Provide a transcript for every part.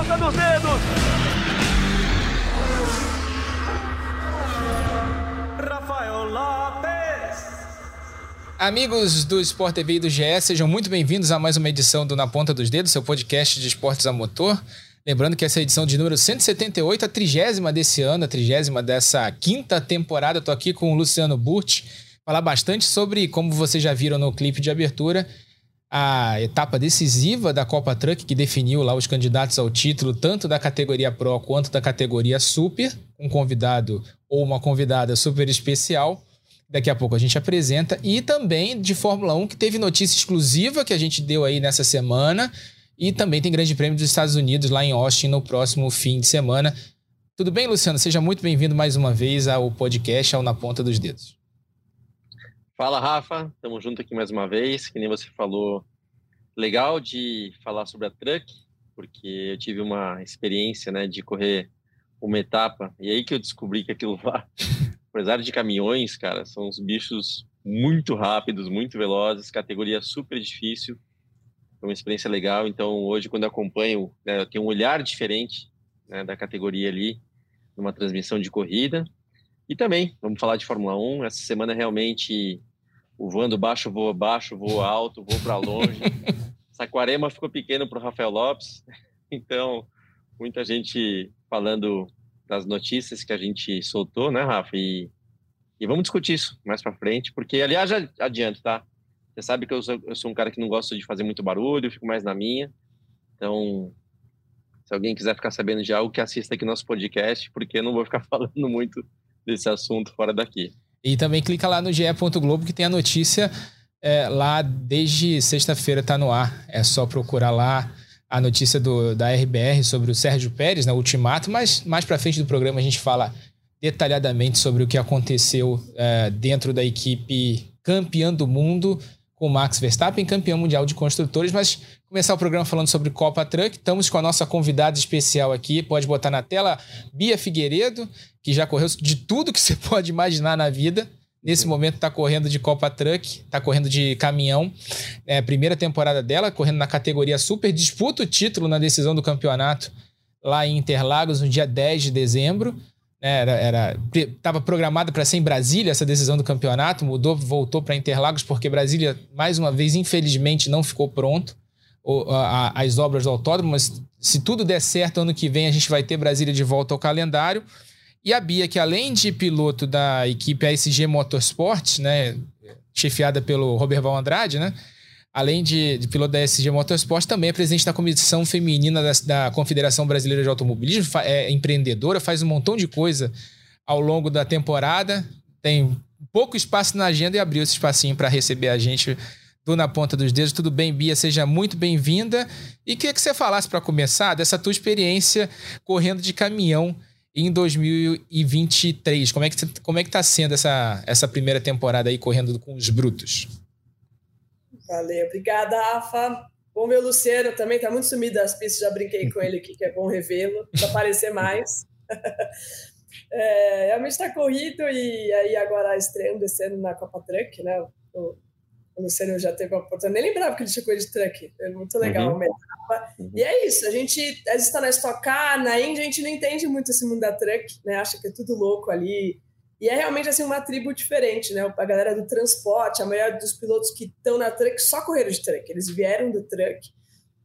ponta dos dedos. Rafael Lopes. Amigos do Sport TV e do GE, sejam muito bem-vindos a mais uma edição do Na Ponta dos Dedos, seu podcast de esportes a motor. Lembrando que essa é a edição de número 178, a trigésima desse ano, a trigésima dessa quinta temporada. Estou aqui com o Luciano Burti, falar bastante sobre, como vocês já viram no clipe de abertura, a etapa decisiva da Copa Truck, que definiu lá os candidatos ao título, tanto da categoria Pro quanto da categoria Super, um convidado ou uma convidada super especial. Daqui a pouco a gente apresenta. E também de Fórmula 1, que teve notícia exclusiva que a gente deu aí nessa semana. E também tem Grande Prêmio dos Estados Unidos lá em Austin no próximo fim de semana. Tudo bem, Luciano? Seja muito bem-vindo mais uma vez ao podcast ao Na Ponta dos Dedos. Fala, Rafa. Tamo junto aqui mais uma vez. Que nem você falou, legal de falar sobre a Truck, porque eu tive uma experiência né, de correr uma etapa. E aí que eu descobri que aquilo lá, apesar de caminhões, cara, são uns bichos muito rápidos, muito velozes, categoria super difícil. Foi uma experiência legal. Então, hoje, quando eu acompanho, né, eu tenho um olhar diferente né, da categoria ali, numa transmissão de corrida. E também, vamos falar de Fórmula 1. Essa semana, realmente, voando baixo, voa baixo, voa alto, voa para longe. Saquarema ficou pequeno para o Rafael Lopes. Então, muita gente falando das notícias que a gente soltou, né, Rafa? E, e vamos discutir isso mais para frente, porque, aliás, já adianto, tá? Você sabe que eu sou, eu sou um cara que não gosta de fazer muito barulho, eu fico mais na minha. Então, se alguém quiser ficar sabendo de algo, que assista aqui nosso podcast, porque eu não vou ficar falando muito desse assunto fora daqui. E também clica lá no ge.globo que tem a notícia é, lá desde sexta-feira está no ar. É só procurar lá a notícia do, da RBR sobre o Sérgio Pérez, né, Ultimato, mas mais para frente do programa a gente fala detalhadamente sobre o que aconteceu é, dentro da equipe campeã do mundo com Max Verstappen, campeão mundial de construtores, mas começar o programa falando sobre Copa Truck. Estamos com a nossa convidada especial aqui, pode botar na tela, Bia Figueiredo, que já correu de tudo que você pode imaginar na vida. Nesse momento está correndo de Copa Truck, está correndo de caminhão. É primeira temporada dela, correndo na categoria Super, disputa o título na decisão do campeonato lá em Interlagos no dia 10 de dezembro. Né, era, era estava programada para ser em Brasília essa decisão do campeonato, mudou, voltou para Interlagos porque Brasília mais uma vez infelizmente não ficou pronto o, a, as obras do autódromo, mas se tudo der certo ano que vem a gente vai ter Brasília de volta ao calendário. E a Bia, que além de piloto da equipe ASG Motorsport, né, chefiada pelo Roberval Andrade, né, além de, de, piloto da SG Motorsport, também é presidente da comissão feminina da, da Confederação Brasileira de Automobilismo, é empreendedora, faz um montão de coisa ao longo da temporada, tem pouco espaço na agenda e abriu esse espacinho para receber a gente do Na Ponta dos Dedos. Tudo bem, Bia? Seja muito bem-vinda. E queria que você falasse, para começar, dessa tua experiência correndo de caminhão em 2023. Como é que, como é que tá sendo essa, essa primeira temporada aí correndo com os brutos? Valeu, obrigada, Rafa. Bom ver o Luciano também, tá muito sumido das pistas, já brinquei com ele aqui, que é bom revê-lo, para aparecer mais. é, realmente está corrido e aí agora estreando esse ano na Copa Truck, né? O, o Luciano já teve a oportunidade, nem lembrava que ele tinha coisa de truck, é muito legal uhum. Uhum. E é isso, a gente às vezes está na Stock Car, na Indy, a gente não entende muito esse mundo da truck, né? Acha que é tudo louco ali, e é realmente assim uma tribo diferente, né? A galera do transporte, a maioria dos pilotos que estão na truck só correram de truck, eles vieram do truck.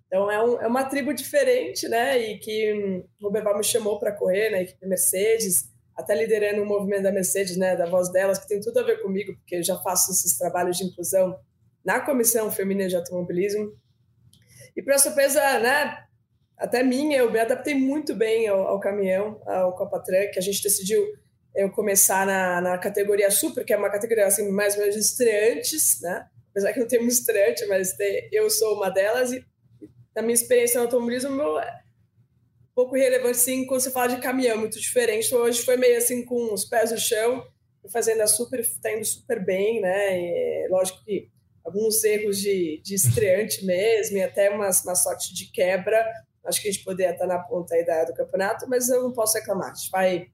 Então é, um, é uma tribo diferente, né? E que hum, o Roberval me chamou para correr na equipe Mercedes, até liderando o movimento da Mercedes, né? Da voz delas, que tem tudo a ver comigo, porque eu já faço esses trabalhos de inclusão na comissão feminina de automobilismo. E para surpresa, né? Até minha, eu me adaptei muito bem ao, ao caminhão, ao Copa Truck. A gente decidiu eu começar na, na categoria Super, que é uma categoria assim, mais ou menos estreantes, né? Apesar que não tem muito estreante, mas tem, eu sou uma delas. E na minha experiência no automobilismo, é um pouco relevante, sim, quando você fala de caminhão, muito diferente. Então, hoje foi meio assim, com os pés no chão, fazendo a super, está indo super bem, né? E, lógico que alguns erros de, de estreante mesmo, e até uma, uma sorte de quebra. Acho que a gente poderia estar na ponta aí da, do campeonato, mas eu não posso reclamar. A gente vai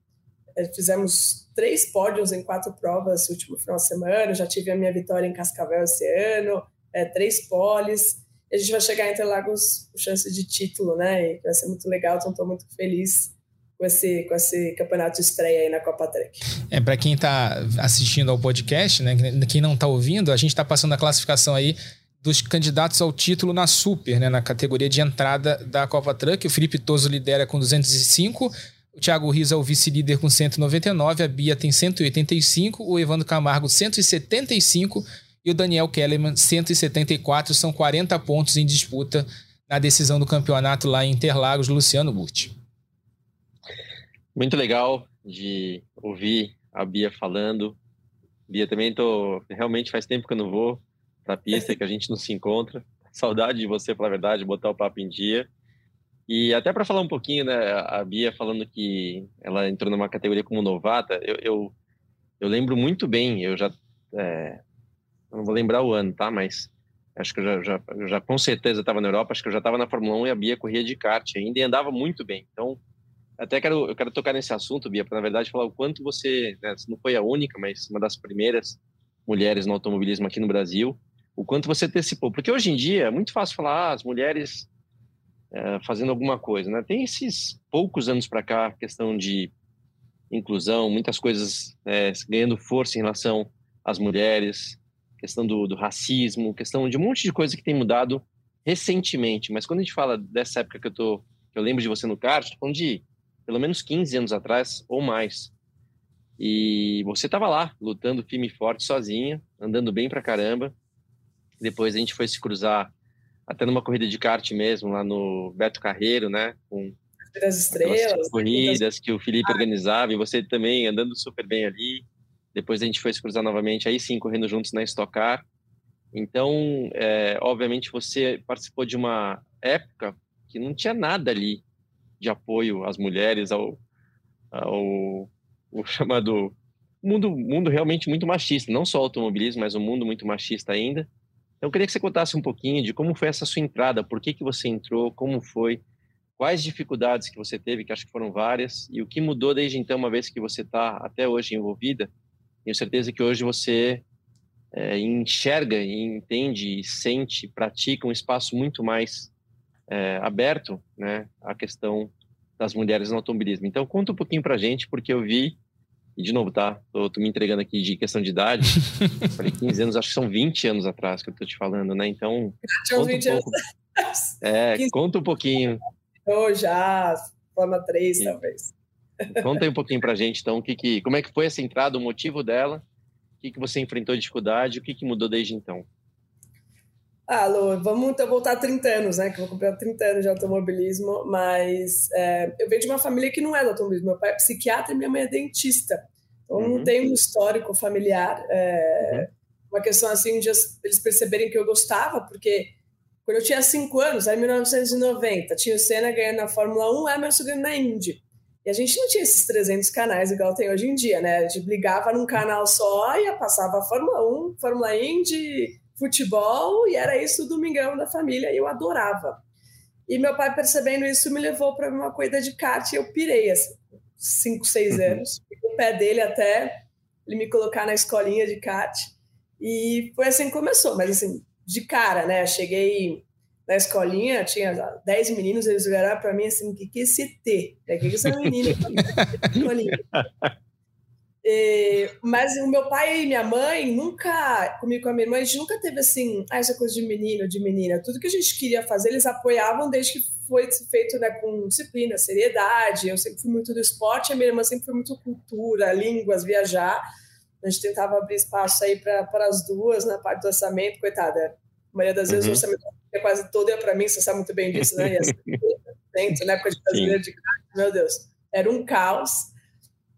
fizemos três pódios em quatro provas no último final de semana. Já tive a minha vitória em Cascavel esse ano, é, três poles. E a gente vai chegar em Interlagos com chance de título, né? E vai ser muito legal, então estou muito feliz com esse, com esse campeonato de estreia aí na Copa Trek. É, para quem está assistindo ao podcast, né? Quem não está ouvindo, a gente está passando a classificação aí dos candidatos ao título na Super, né, na categoria de entrada da Copa Truck. O Felipe Toso lidera com 205, o Thiago Riz é o vice-líder com 199, a Bia tem 185, o Evandro Camargo 175 e o Daniel Kellerman 174. São 40 pontos em disputa na decisão do campeonato lá em Interlagos. Luciano Burti. Muito legal de ouvir a Bia falando. Bia, também tô realmente faz tempo que eu não vou para a pista, que a gente não se encontra. Saudade de você, pela verdade, botar o papo em dia. E até para falar um pouquinho, né, a Bia falando que ela entrou numa categoria como novata, eu, eu, eu lembro muito bem, eu já. É, eu não vou lembrar o ano, tá? Mas acho que eu já, já, eu já com certeza estava na Europa, acho que eu já estava na Fórmula 1 e a Bia corria de kart ainda e andava muito bem. Então, até quero, eu quero tocar nesse assunto, Bia, para na verdade falar o quanto você, né, você não foi a única, mas uma das primeiras mulheres no automobilismo aqui no Brasil o quanto você antecipou. Porque hoje em dia é muito fácil falar ah, as mulheres fazendo alguma coisa, né? Tem esses poucos anos para cá, questão de inclusão, muitas coisas é, ganhando força em relação às mulheres, questão do, do, racismo, questão de um monte de coisa que tem mudado recentemente. Mas quando a gente fala dessa época que eu tô, que eu lembro de você no kart, tô falando de pelo menos 15 anos atrás ou mais. E você estava lá, lutando firme e forte sozinha, andando bem pra caramba. Depois a gente foi se cruzar até numa corrida de kart mesmo, lá no Beto Carreiro, né? Com das estrelas. Corridas que o Felipe organizava e você também andando super bem ali. Depois a gente foi se cruzar novamente, aí sim, correndo juntos na Stock Car. Então, é, obviamente, você participou de uma época que não tinha nada ali de apoio às mulheres, ao, ao, ao chamado mundo, mundo realmente muito machista, não só o automobilismo, mas um mundo muito machista ainda. Então, eu queria que você contasse um pouquinho de como foi essa sua entrada, por que, que você entrou, como foi, quais dificuldades que você teve, que acho que foram várias, e o que mudou desde então, uma vez que você está até hoje envolvida. Tenho certeza que hoje você é, enxerga, entende, sente, pratica um espaço muito mais é, aberto né, à questão das mulheres no automobilismo. Então, conta um pouquinho para gente, porque eu vi e de novo, tá? Tô, tô me entregando aqui de questão de idade. Falei 15 anos, acho que são 20 anos atrás que eu tô te falando, né? Então. Conta 20 um pouco. anos. É, 15... conta um pouquinho. Eu já, forma 3, Sim. talvez. Conta aí um pouquinho pra gente, então, o que que, como é que foi essa entrada, o motivo dela, o que, que você enfrentou de dificuldade, o que, que mudou desde então? Ah, Lu, vamos então voltar 30 anos, né? Que eu vou comprar 30 anos de automobilismo, mas é, eu venho de uma família que não é do automobilismo. Meu pai é psiquiatra e minha mãe é dentista. Então uhum. não tem um histórico familiar. É, uhum. Uma questão assim de eles perceberem que eu gostava, porque quando eu tinha 5 anos, era em 1990, tinha o Senna ganhando na Fórmula 1, Emerson ganhando na Indy. E a gente não tinha esses 300 canais igual tem hoje em dia, né? A gente ligava num canal só e passava a Fórmula 1, Fórmula Indy futebol e era isso o domingão da família e eu adorava. E meu pai, percebendo isso, me levou para uma corrida de kart e eu pirei, assim, cinco, seis uhum. anos. o pé dele até ele me colocar na escolinha de kart. E foi assim que começou, mas assim, de cara, né? Cheguei na escolinha, tinha dez meninos, eles olharam para mim assim, o que, que é esse T? O que, que esse menino? E, mas o meu pai e minha mãe nunca, comigo com a minha irmã, a gente nunca teve assim, ah, essa coisa de menino, de menina. Tudo que a gente queria fazer, eles apoiavam desde que foi feito né, com disciplina, seriedade. Eu sempre fui muito do esporte, a minha irmã sempre foi muito cultura, línguas, viajar. A gente tentava abrir espaço aí para as duas na parte do orçamento, coitada. A maioria das vezes uhum. o orçamento é quase todo é para mim, você sabe muito bem disso, né? E assim, na época de brasileiro de casa, meu Deus, era um caos.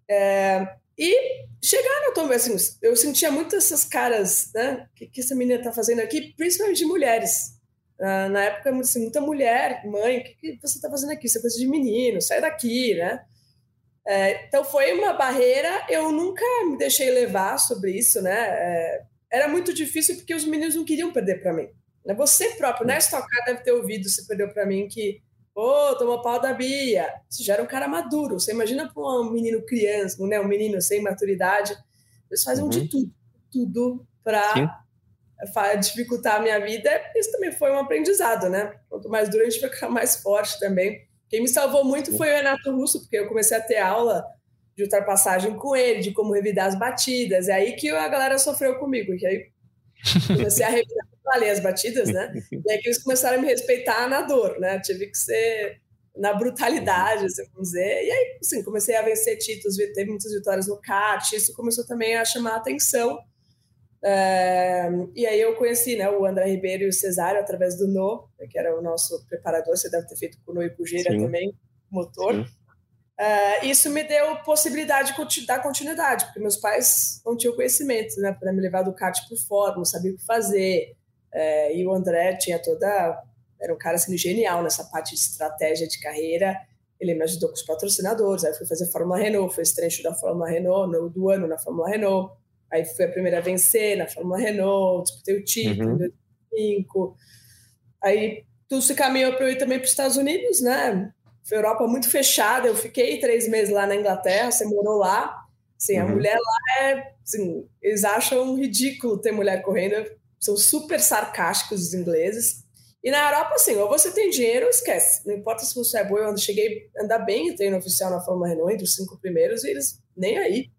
É, e chegaram a tomar, assim, eu sentia muito essas caras, né? O que, que essa menina tá fazendo aqui? Principalmente de mulheres. Uh, na época, assim, muita mulher, mãe, o que, que você tá fazendo aqui? Isso é coisa de menino, sai daqui, né? É, então foi uma barreira, eu nunca me deixei levar sobre isso, né? É, era muito difícil porque os meninos não queriam perder para mim. Né? Você próprio, né? Estocar deve ter ouvido, se perdeu para mim, que Pô, tomou pau da Bia. Você já era um cara maduro. Você imagina para um menino criança, né? um menino sem maturidade. Eles fazem uhum. de tudo, tudo para dificultar a minha vida, isso também foi um aprendizado, né? Quanto mais duro a gente fica mais forte também. Quem me salvou muito foi o Renato Russo, porque eu comecei a ter aula de ultrapassagem com ele, de como revidar as batidas. É aí que a galera sofreu comigo, que aí comecei a revidar as batidas, né? E aí eles começaram a me respeitar na dor, né? Tive que ser na brutalidade, assim, vamos dizer. E aí, assim, comecei a vencer títulos, teve muitas vitórias no kart, isso começou também a chamar a atenção. É, e aí eu conheci né, o André Ribeiro e o Cesário através do No, que era o nosso preparador, você deve ter feito com o No e com o Gira também, motor. Uh, isso me deu possibilidade de dar continuidade, porque meus pais não tinham conhecimento né, para me levar do kart por fora, não sabia o que fazer. Uh, e o André tinha toda. Era um cara assim, genial nessa parte de estratégia de carreira. Ele me ajudou com os patrocinadores. Aí fui fazer Fórmula Renault, foi trecho da Fórmula Renault, no, do ano na Fórmula Renault. Aí fui a primeira a vencer na Fórmula Renault, disputei o título uhum. em 2005. Aí tudo se caminhou para eu ir também para os Estados Unidos, né? Foi Europa muito fechada. Eu fiquei três meses lá na Inglaterra, você morou lá. Assim, uhum. a mulher lá é. Assim, eles acham ridículo ter mulher correndo, são super sarcásticos os ingleses. E na Europa, assim, ou você tem dinheiro ou esquece. Não importa se você é bom, eu cheguei a andar bem em treino oficial na Fórmula Renault, entre os cinco primeiros, e eles nem aí.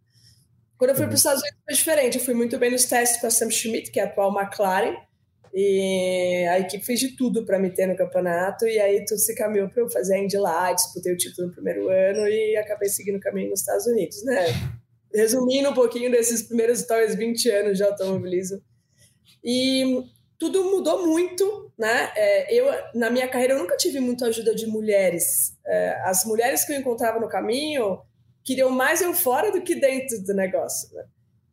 Quando eu fui para os uhum. Estados Unidos foi diferente. Eu fui muito bem nos testes com a Sam Schmidt, que é a atual McLaren, e a equipe fez de tudo para me ter no campeonato, e aí tudo se caminhou para eu fazer a Indy lá, disputei o título no primeiro ano e acabei seguindo o caminho nos Estados Unidos, né? Resumindo um pouquinho desses primeiros, talvez 20 anos de automobilismo. E tudo mudou muito, né? É, eu, na minha carreira, eu nunca tive muita ajuda de mulheres. É, as mulheres que eu encontrava no caminho queriam mais eu fora do que dentro do negócio, né?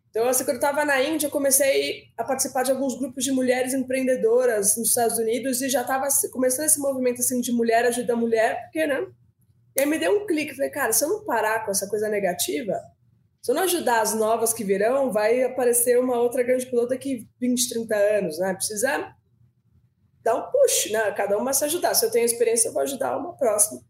Então, assim, quando eu estava na Índia, eu comecei a participar de alguns grupos de mulheres empreendedoras nos Estados Unidos e já estava começando esse movimento assim de mulher ajuda mulher, porque, né? E aí me deu um clique, falei, cara, se eu não parar com essa coisa negativa, se eu não ajudar as novas que virão, vai aparecer uma outra grande piloto daqui 20, 30 anos, né? Precisa dar um push, né? Cada uma se ajudar. Se eu tenho experiência, eu vou ajudar uma próxima.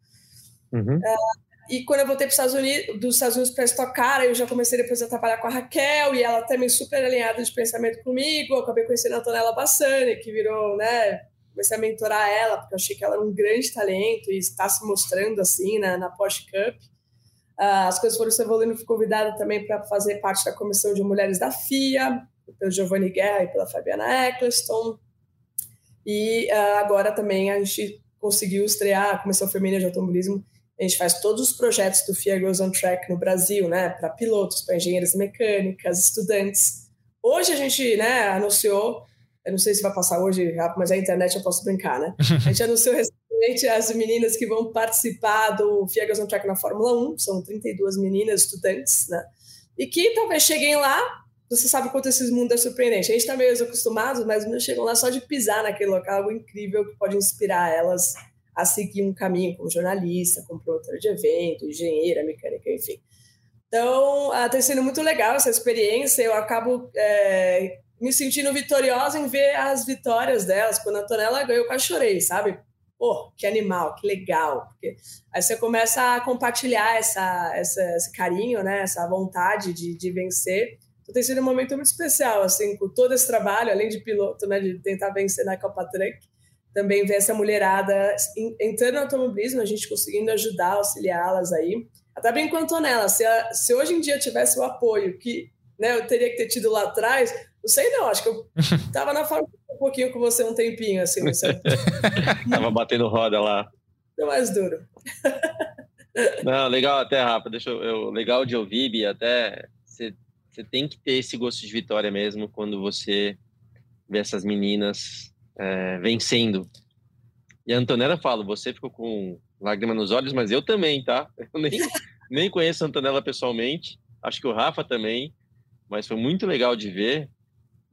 Uhum. Uh, e quando eu voltei para os Estados Unidos, dos Estados Unidos para estocar, eu já comecei depois a trabalhar com a Raquel e ela também super alinhada de pensamento comigo. Eu acabei conhecendo a Antonella Bassani, que virou, né? Comecei a mentorar ela, porque eu achei que ela era um grande talento e está se mostrando assim na, na Porsche Cup. Uh, as coisas foram se evoluindo, fui convidada também para fazer parte da comissão de mulheres da FIA, pelo Giovanni Guerra e pela Fabiana Eccleston. E uh, agora também a gente conseguiu estrear a Comissão Feminina de Automobilismo a gente faz todos os projetos do FIA Girls on Track no Brasil, né, para pilotos, para engenheiras mecânicas, estudantes. Hoje a gente, né, anunciou, eu não sei se vai passar hoje, mas a internet eu posso brincar, né? A gente anunciou recentemente as meninas que vão participar do FIA Girls on Track na Fórmula 1, são 32 meninas estudantes, né? E que talvez cheguem lá, você sabe quanto esses mundos é surpreendente. A gente está meio acostumado, mas não chegam lá só de pisar naquele local, algo incrível que pode inspirar elas a seguir um caminho como jornalista, como promotora de evento, engenheira, mecânica, enfim. Então, ah, tem sido muito legal essa experiência. Eu acabo é, me sentindo vitoriosa em ver as vitórias delas. Quando a Antonella ganhou, eu quase chorei, sabe? Pô, que animal, que legal. Porque aí você começa a compartilhar essa, essa, esse carinho, né? essa vontade de, de vencer. Então, tem sido um momento muito especial, assim, com todo esse trabalho, além de piloto, né? de tentar vencer na Copa Truck também ver essa mulherada entrando no automobilismo, a gente conseguindo ajudar, auxiliá-las aí. Até bem quanto nela, se, a, se hoje em dia tivesse o apoio que né, eu teria que ter tido lá atrás, não sei não, acho que eu tava na forma um pouquinho com você um tempinho, assim. tava batendo roda lá. Deu mais duro. não, legal até, Rafa, deixa eu, eu legal de ouvir, Bia, até você, você tem que ter esse gosto de vitória mesmo quando você vê essas meninas é, vencendo. E a Antonella fala: você ficou com lágrima nos olhos, mas eu também, tá? Eu nem, nem conheço a Antonella pessoalmente, acho que o Rafa também, mas foi muito legal de ver.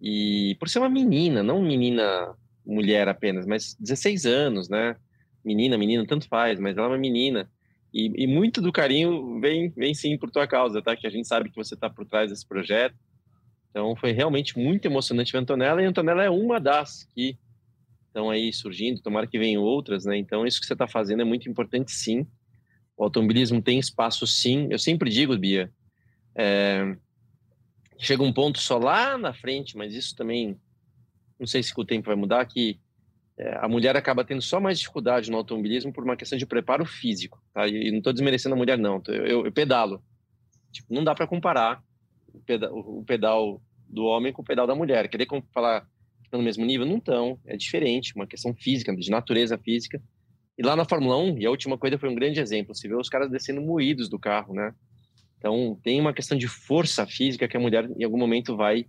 E por ser uma menina, não menina mulher apenas, mas 16 anos, né? Menina, menina, tanto faz, mas ela é uma menina. E, e, muito do carinho vem, vem sim por tua causa, tá? Que a gente sabe que você está por trás desse projeto. Então foi realmente muito emocionante ver a Antonella, e a Antonella é uma das que estão aí surgindo, tomara que venham outras, né? Então, isso que você está fazendo é muito importante, sim. O automobilismo tem espaço, sim. Eu sempre digo, Bia, é... chega um ponto só lá na frente, mas isso também não sei se o tempo vai mudar, que é, a mulher acaba tendo só mais dificuldade no automobilismo por uma questão de preparo físico, tá? E não estou desmerecendo a mulher, não. Eu, eu, eu pedalo. Tipo, não dá para comparar o pedal, o pedal, do homem com o pedal da mulher. Querer falar que estão no mesmo nível? Não estão. É diferente, uma questão física, de natureza física. E lá na Fórmula 1, e a última coisa foi um grande exemplo, você vê os caras descendo moídos do carro, né? Então, tem uma questão de força física que a mulher em algum momento vai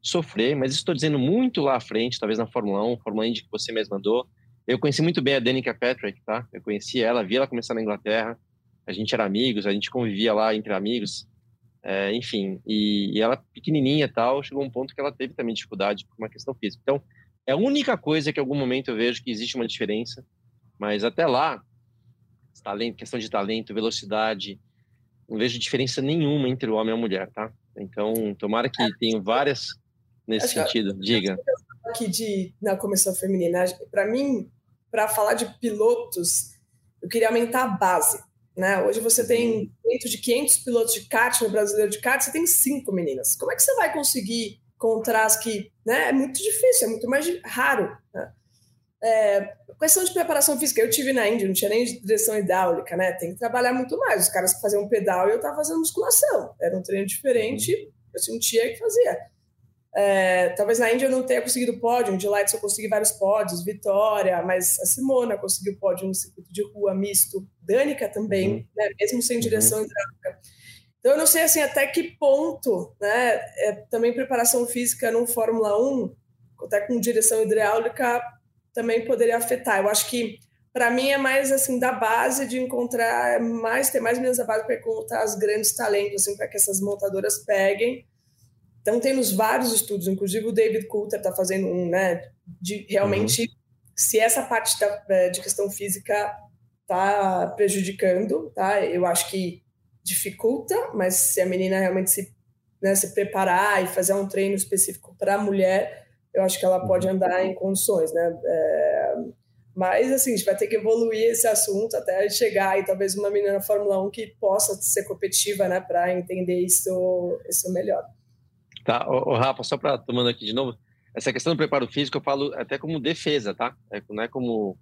sofrer, mas estou dizendo muito lá à frente, talvez na Fórmula 1, Fórmula Indy que você mesmo andou. Eu conheci muito bem a Danica Patrick, tá? Eu conheci ela, vi ela começar na Inglaterra, a gente era amigos, a gente convivia lá entre amigos, é, enfim, e, e, ela pequenininha tal, chegou um ponto que ela teve também dificuldade por uma questão física. Então, é a única coisa que em algum momento eu vejo que existe uma diferença, mas até lá, talento, questão de talento, velocidade, não vejo diferença nenhuma entre o homem e a mulher, tá? Então, tomara que tenham várias nesse Acho sentido. Diga. Aqui de, na comissão feminina, para mim, para falar de pilotos, eu queria aumentar a base. Né? Hoje você tem uhum. dentro de 500 pilotos de kart no brasileiro de kart, você tem cinco meninas. Como é que você vai conseguir encontrar as que, né? É muito difícil, é muito mais raro. Né? É, questão de preparação física, eu tive na Índia, não tinha nem direção hidráulica, né? Tem que trabalhar muito mais. Os caras faziam pedal e eu estava fazendo musculação. Era um treino diferente, uhum. eu sentia que fazia. É, talvez na Índia eu não tenha conseguido pódio, de Lights eu consegui vários pódios, Vitória, mas a Simona conseguiu pódio no circuito de rua misto, Danica também, uhum. né, mesmo sem direção uhum. hidráulica. Então eu não sei assim até que ponto, né, é, também preparação física no Fórmula 1, até com direção hidráulica, também poderia afetar. Eu acho que para mim é mais assim da base de encontrar mais ter mais meninas da base para encontrar os grandes talentos assim para que essas montadoras peguem então, temos vários estudos, inclusive o David Coulter está fazendo um, né, de realmente uhum. se essa parte da, é, de questão física está prejudicando, tá? Eu acho que dificulta, mas se a menina realmente se, né, se preparar e fazer um treino específico para a mulher, eu acho que ela pode uhum. andar em condições, né? É, mas, assim, a gente vai ter que evoluir esse assunto até chegar aí, talvez, uma menina na Fórmula 1 que possa ser competitiva, né, para entender isso, isso melhor. Tá, o, Rafa, só para tomando aqui de novo, essa questão do preparo físico eu falo até como defesa, tá? É, não é como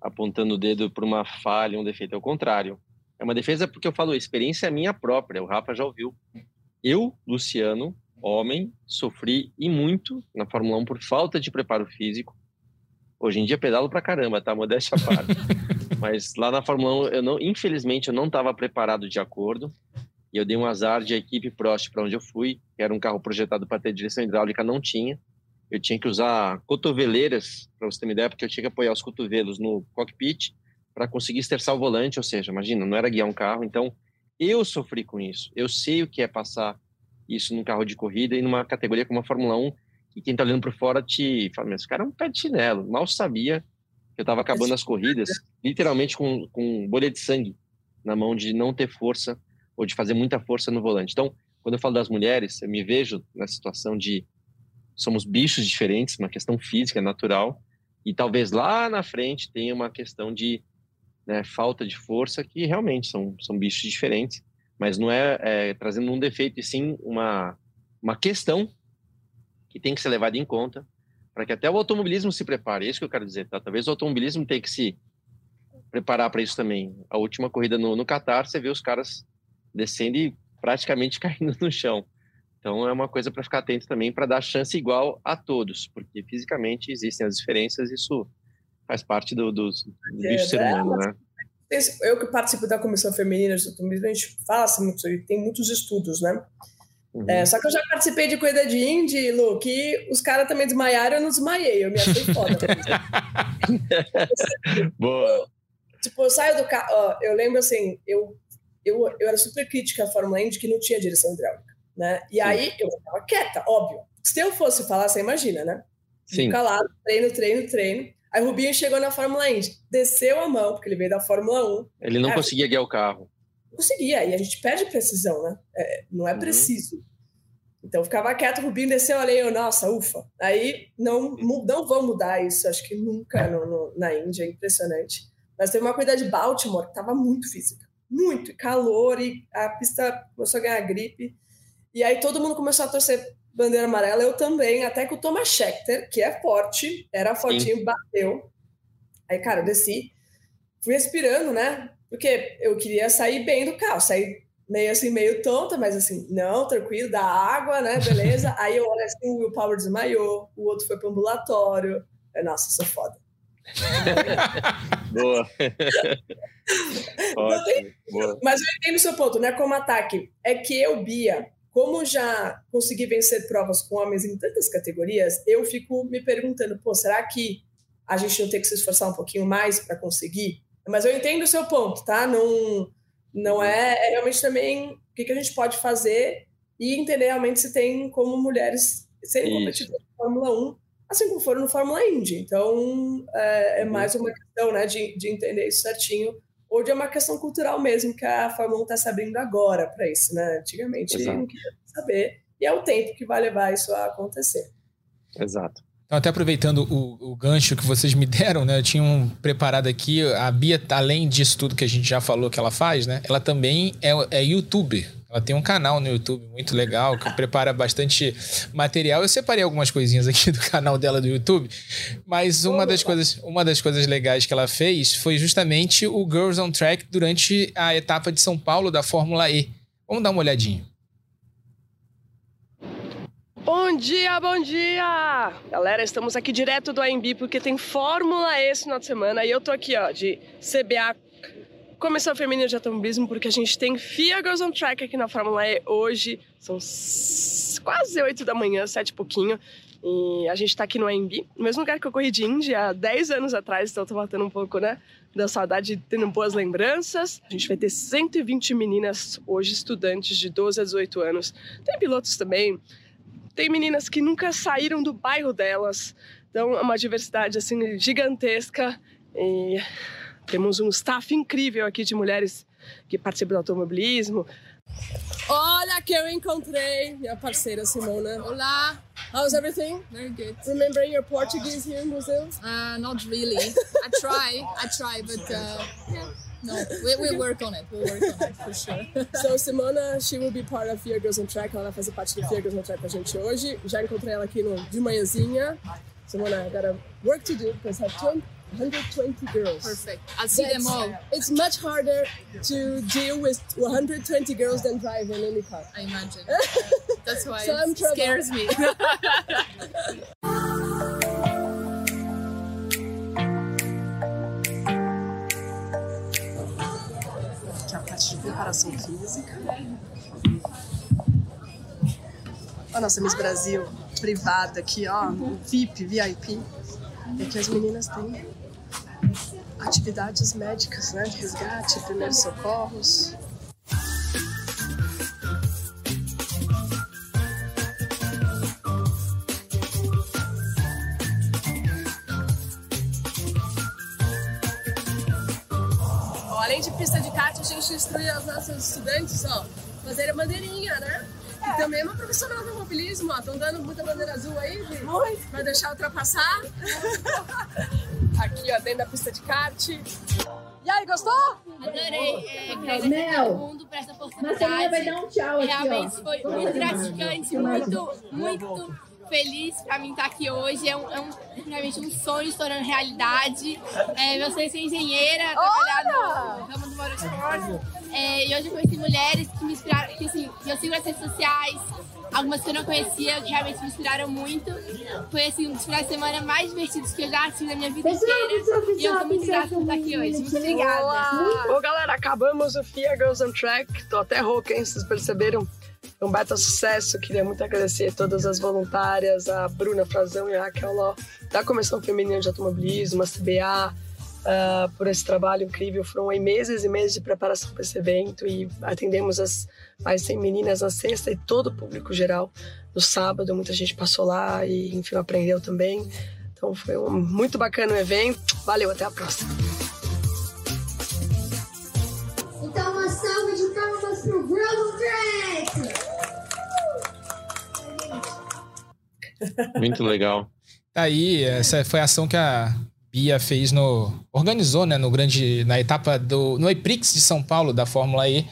apontando o dedo para uma falha, um defeito, é o contrário. É uma defesa porque eu falo, experiência é minha própria, o Rafa já ouviu. Eu, Luciano, homem, sofri e muito na Fórmula 1 por falta de preparo físico. Hoje em dia pedalo pra caramba, tá? Modéstia à parte. Mas lá na Fórmula 1, eu não, infelizmente, eu não estava preparado de acordo. E eu dei um azar de a equipe Prost para onde eu fui, que era um carro projetado para ter direção hidráulica, não tinha. Eu tinha que usar cotoveleiras, para você ter uma ideia, porque eu tinha que apoiar os cotovelos no cockpit para conseguir esterçar o volante, ou seja, imagina, não era guiar um carro. Então, eu sofri com isso. Eu sei o que é passar isso num carro de corrida e numa categoria como a Fórmula 1, que quem está olhando por fora te fala, mas esse cara é um pé de chinelo. Mal sabia que eu estava acabando as corridas, literalmente com, com bolha de sangue na mão de não ter força ou de fazer muita força no volante. Então, quando eu falo das mulheres, eu me vejo na situação de somos bichos diferentes, uma questão física, natural, e talvez lá na frente tenha uma questão de né, falta de força, que realmente são, são bichos diferentes, mas não é, é, trazendo um defeito, e sim uma, uma questão que tem que ser levada em conta para que até o automobilismo se prepare. É isso que eu quero dizer, tá? Talvez o automobilismo tenha que se preparar para isso também. A última corrida no, no Qatar, você vê os caras descendo e praticamente caindo no chão. Então é uma coisa para ficar atento também para dar chance igual a todos, porque fisicamente existem as diferenças, isso faz parte do, do, do é, ser humano, né? Eu que participo da comissão feminina de automobilismo, a gente fala assim muito, tem muitos estudos, né? Uhum. É, só que eu já participei de corrida de Indy, Lu, que os caras também desmaiaram, eu não desmaiei, eu me achei foda. Boa. Tipo, eu saio do carro, eu lembro assim, eu eu, eu era super crítica à Fórmula Indy que não tinha direção hidráulica, né? E Sim. aí eu estava quieta, óbvio. Se eu fosse falar, você imagina, né? Sim. Calado, treino, treino, treino. Aí o Rubinho chegou na Fórmula Indy, desceu a mão, porque ele veio da Fórmula 1. Ele não conseguia guiar o carro. Conseguia, e a gente perde precisão, né? É, não é uhum. preciso. Então ficava quieto, o Rubinho desceu ali, eu, nossa, ufa. Aí não, não vão mudar isso, acho que nunca no, no, na Índia, é impressionante. Mas teve uma corrida de Baltimore que estava muito física muito calor e a pista começou a ganhar gripe. E aí todo mundo começou a torcer bandeira amarela, eu também, até que o Thomas Schechter, que é forte, era fortinho, Sim. bateu. Aí, cara, eu desci, fui respirando, né? Porque eu queria sair bem do carro, sair meio assim, meio tonta, mas assim, não, tranquilo, dá água, né? Beleza. Aí eu olho assim, o Will Power desmaiou, o outro foi pro ambulatório. Eu, Nossa, sou foda. Boa. Ótimo, boa. Mas eu entendo o seu ponto, né? Como ataque. É que eu, Bia, como já consegui vencer provas com homens em tantas categorias, eu fico me perguntando, pô, será que a gente não tem que se esforçar um pouquinho mais para conseguir? Mas eu entendo o seu ponto, tá? Não, não é, é realmente também o que, que a gente pode fazer e entender realmente se tem como mulheres serem competidoras na Fórmula 1 assim como foram no Fórmula Indy. Então, é, é uhum. mais uma questão né, de, de entender isso certinho, ou de uma questão cultural mesmo, que a Fórmula 1 está se abrindo agora para isso, né? Antigamente Exato. não queria saber, e é o tempo que vai levar isso a acontecer. Exato. Então, até aproveitando o, o, gancho que vocês me deram, né? Eu tinha um preparado aqui. A Bia, além disso tudo que a gente já falou que ela faz, né? Ela também é, é youtuber. Ela tem um canal no YouTube muito legal, que prepara bastante material. Eu separei algumas coisinhas aqui do canal dela do YouTube, mas uma das coisas, uma das coisas legais que ela fez foi justamente o Girls on Track durante a etapa de São Paulo da Fórmula E. Vamos dar uma olhadinha. Bom dia, bom dia! Galera, estamos aqui direto do AMB porque tem Fórmula E esse final de semana e eu tô aqui, ó, de CBA Comissão Feminina de Automobilismo, porque a gente tem FIA Girls on Track aqui na Fórmula E hoje. São quase 8 da manhã, 7 e pouquinho. E a gente tá aqui no AMB, no mesmo lugar que eu corri de Indy há 10 anos atrás, então tô matando um pouco, né, da saudade, tendo boas lembranças. A gente vai ter 120 meninas hoje, estudantes de 12 a 18 anos. Tem pilotos também, tem meninas que nunca saíram do bairro delas. Então é uma diversidade, assim, gigantesca. E temos um staff incrível aqui de mulheres que participam do automobilismo. Olha que eu encontrei minha parceira Simona. Olá. How's everything? Very good. Remembering your Portuguese here in Brazil? Uh, not really. I try, I try, but uh, yeah. No, we, we'll work on it. We'll work on it for sure. so Simona, she will be part of Fear Girls on Track. Ela vai fazer parte do Fear Girls on Track com a gente hoje. Já encontrei ela aqui no, de manhãzinha. Simona, I gotta work to do because I have 20, 120 girls. Perfect. I'll see That's, them all. It's much harder to deal with 120 girls than drive in any car. I imagine. That's why so it scares me. A parte de preparação física. A nossa Miss Brasil privada aqui, ó, VIP, VIP. É que as meninas têm atividades médicas, né? Resgate, primeiros socorros. além de pista de kart, a gente instrui os nossos estudantes, ó, fazer a bandeirinha, né? E também é uma profissional do automobilismo, ó. Estão dando muita bandeira azul aí, gente? Muito. Vai deixar ultrapassar? Aqui, ó, dentro da pista de kart. E aí, gostou? Adorei. É, Mel, todo mundo por essa oportunidade. vai dar um tchau aqui, Realmente ó. foi muito gratificante, muito, muito feliz pra mim estar aqui hoje. É, um, é um, realmente um sonho estourando realidade. É, você ser engenheira, trabalhar no ramo do motorsport. É, e hoje eu conheci mulheres que me inspiraram, que assim, eu sigo nas redes sociais, algumas que eu não conhecia, que realmente me inspiraram muito. Foi assim, um dos finais de semana mais divertidos que eu já tive na minha vida inteira. E eu tô muito grata por estar aqui hoje. Muito obrigada. Ô galera, acabamos o FIA Girls on Track. Tô até rouca, hein? Vocês perceberam? Um baita sucesso. Queria muito agradecer a todas as voluntárias, a Bruna Frazão e a Raquel Ló, da Comissão Feminina de Automobilismo, a CBA, uh, por esse trabalho incrível. Foram aí meses e meses de preparação para esse evento e atendemos as mais 100 meninas na sexta e todo o público geral no sábado. Muita gente passou lá e, enfim, aprendeu também. Então foi um muito bacana o evento. Valeu, até a próxima. Muito legal. Tá aí, essa foi a ação que a Bia fez no. organizou, né, no grande. na etapa do. no Eprix de São Paulo, da Fórmula E.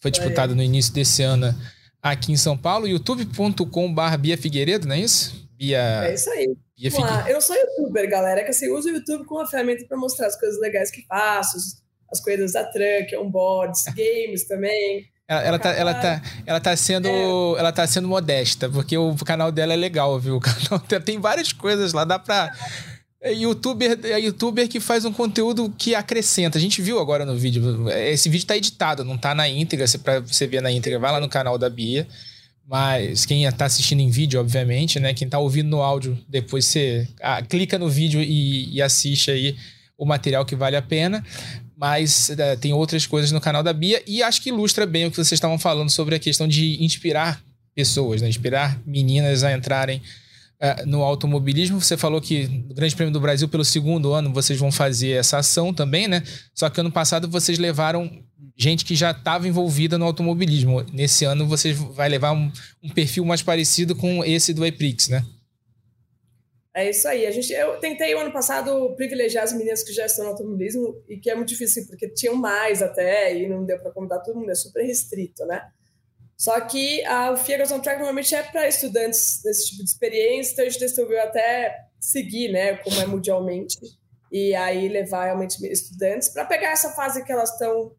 Foi disputado no início desse ano aqui em São Paulo, youtube.com.br Bia Figueiredo, não é isso? Bia. É isso aí. Bia Vamos lá. Eu sou youtuber, galera, que assim, uso o YouTube como uma ferramenta para mostrar as coisas legais que faço, as coisas da truck, onboards, games também. Ela, ela, tá, ela, tá, ela, tá sendo, é. ela tá sendo modesta, porque o canal dela é legal, viu? O canal tem várias coisas lá, dá pra. É youtuber, é youtuber que faz um conteúdo que acrescenta. A gente viu agora no vídeo. Esse vídeo tá editado, não tá na íntegra. Se pra você ver na íntegra, vai lá no canal da Bia. Mas quem tá assistindo em vídeo, obviamente, né? Quem tá ouvindo no áudio, depois você ah, clica no vídeo e, e assiste aí o material que vale a pena mas é, tem outras coisas no canal da Bia e acho que ilustra bem o que vocês estavam falando sobre a questão de inspirar pessoas, né? inspirar meninas a entrarem é, no automobilismo. Você falou que no Grande Prêmio do Brasil, pelo segundo ano, vocês vão fazer essa ação também, né? Só que ano passado vocês levaram gente que já estava envolvida no automobilismo. Nesse ano vocês vai levar um, um perfil mais parecido com esse do Eprix, né? É isso aí. A gente, eu tentei o ano passado privilegiar as meninas que já estão no automobilismo e que é muito difícil porque tinham mais até e não deu para convidar todo mundo, é super restrito, né? Só que a, FIA on Track normalmente é para estudantes desse tipo de experiência, então a gente resolveu até seguir, né, como é mundialmente, e aí levar realmente estudantes para pegar essa fase que elas estão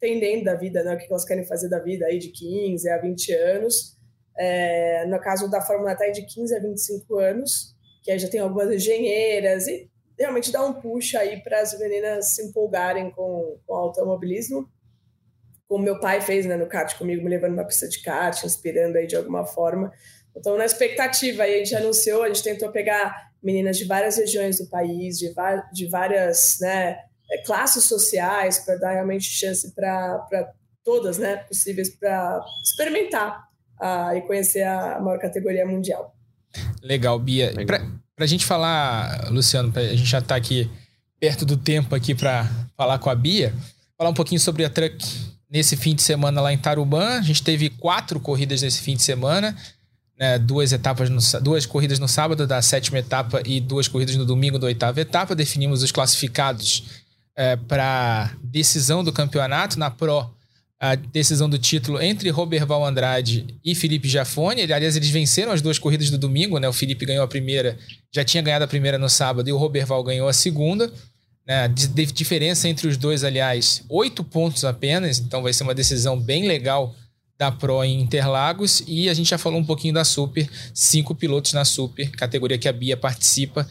tendendo da vida, né, o que elas querem fazer da vida aí de 15 a 20 anos. É, no caso da Fórmula até de 15 a 25 anos que aí já tem algumas engenheiras, e realmente dá um push aí para as meninas se empolgarem com, com o automobilismo, como meu pai fez né, no kart comigo, me levando na pista de kart, inspirando aí de alguma forma. Então, na expectativa, aí a gente anunciou, a gente tentou pegar meninas de várias regiões do país, de, de várias né, é, classes sociais, para dar realmente chance para todas né, possíveis para experimentar uh, e conhecer a maior categoria mundial. Legal, Bia. Para a gente falar, Luciano, pra, a gente já está aqui perto do tempo aqui para falar com a Bia, falar um pouquinho sobre a Truck nesse fim de semana lá em Tarubã. A gente teve quatro corridas nesse fim de semana, né, duas etapas, no, duas corridas no sábado da sétima etapa e duas corridas no domingo da oitava etapa. Definimos os classificados é, para decisão do campeonato na Pro a decisão do título entre Roberval Andrade e Felipe Jafone. Aliás, eles venceram as duas corridas do domingo, né? O Felipe ganhou a primeira, já tinha ganhado a primeira no sábado, e o Roberval ganhou a segunda. Né? A diferença entre os dois, aliás, oito pontos apenas, então vai ser uma decisão bem legal da Pro em Interlagos. E a gente já falou um pouquinho da Super, cinco pilotos na Super, categoria que a Bia participa,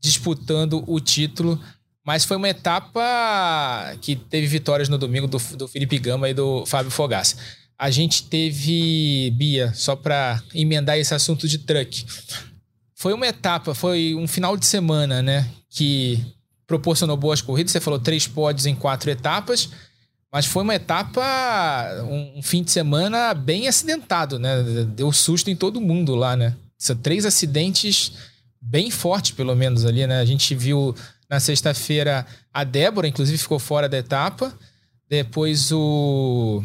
disputando o título mas foi uma etapa que teve vitórias no domingo do, do Felipe Gama e do Fábio Fogaça. A gente teve, Bia, só para emendar esse assunto de truck. Foi uma etapa, foi um final de semana, né? Que proporcionou boas corridas. Você falou três pódios em quatro etapas. Mas foi uma etapa, um, fim de semana bem acidentado, né? Deu susto em todo mundo lá, né? São três acidentes bem fortes, pelo menos, ali, né? A gente viu na sexta-feira, a Débora, inclusive, ficou fora da etapa. Depois o.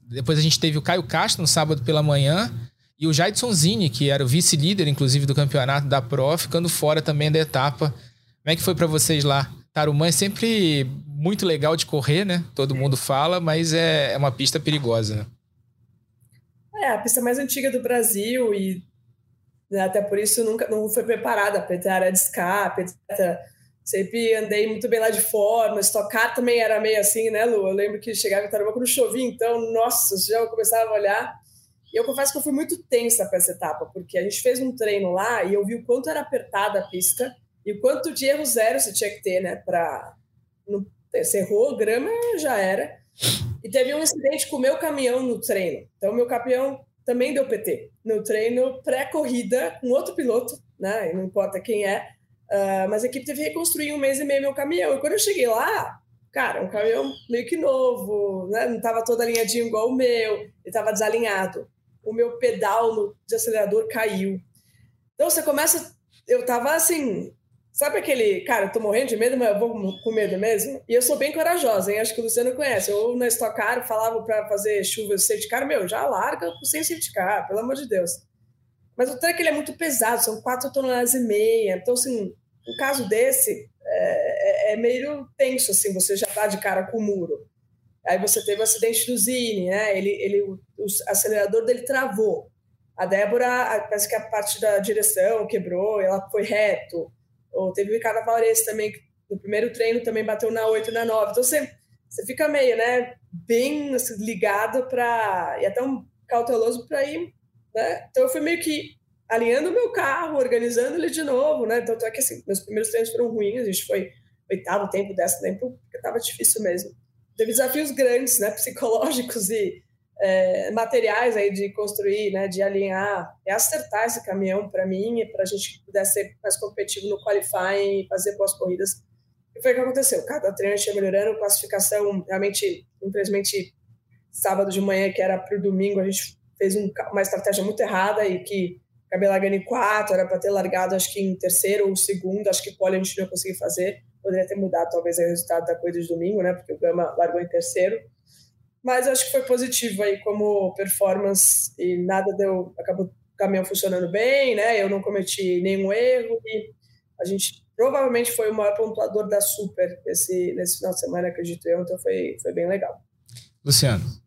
Depois a gente teve o Caio Castro no sábado pela manhã. E o Jaidson Zini, que era o vice-líder, inclusive, do campeonato da Pro, ficando fora também da etapa. Como é que foi para vocês lá? Tarumã é sempre muito legal de correr, né? Todo mundo fala, mas é, é uma pista perigosa, né? É, a pista mais antiga do Brasil e né, até por isso nunca não foi preparada para ter área de escape, etc. Sempre andei muito bem lá de fora, mas tocar também era meio assim, né, Lu? Eu lembro que chegava em Tarumã quando chovia, então, nossa, já eu começava a olhar. E eu confesso que eu fui muito tensa para essa etapa, porque a gente fez um treino lá e eu vi o quanto era apertada a pista e o quanto de erro zero você tinha que ter, né, para. Você errou, grama já era. E teve um incidente com o meu caminhão no treino. Então, meu caminhão também deu PT no treino pré-corrida com outro piloto, né? Não importa quem é. Uh, mas a equipe teve que reconstruir um mês e meio meu caminhão. E quando eu cheguei lá, cara, um caminhão meio que novo, né? não estava todo alinhadinho igual o meu, ele estava desalinhado. O meu pedal de acelerador caiu. Então você começa. Eu tava assim. Sabe aquele. Cara, eu tô morrendo de medo, mas eu vou com medo mesmo? E eu sou bem corajosa, hein? Acho que o Luciano conhece. Eu na Stock Car falava para fazer chuva safety car, meu, já larga sem safety car, pelo amor de Deus. Mas o track ele é muito pesado, são 4 toneladas e meia. Então, assim, um caso desse é, é, é, meio tenso, assim, você já tá de cara com o muro. Aí você teve o acidente do Zine, né? Ele, ele, o, o acelerador dele travou. A Débora, parece que a parte da direção quebrou, ela foi reto. Ou teve o Ricardo Valores também, que no primeiro treino também bateu na 8 na 9. Então você, você fica meio, né, bem assim, ligado para. e até um cauteloso para ir. Né? Então eu fui meio que alinhando o meu carro, organizando ele de novo, né? Então, é que assim, meus primeiros treinos foram ruins, a gente foi oitavo tempo, décimo tempo, porque estava difícil mesmo. Teve desafios grandes, né, psicológicos e é, materiais aí de construir, né, de alinhar e acertar esse caminhão para mim e para a gente puder ser mais competitivo no qualifying e fazer boas corridas. E foi o que aconteceu. Cada treino ia melhorando, classificação realmente, infelizmente, sábado de manhã, que era para o domingo, a gente fez um, uma estratégia muito errada e que acabei largando em quatro, era para ter largado acho que em terceiro ou segundo, acho que pole a gente não ia conseguir fazer poderia ter mudado talvez o resultado da corrida de domingo, né? Porque o Gama largou em terceiro. Mas acho que foi positivo aí como performance e nada deu, acabou o caminhão funcionando bem, né? Eu não cometi nenhum erro e a gente provavelmente foi o maior pontuador da Super esse, nesse final de semana, acredito eu, então foi, foi bem legal. Luciano.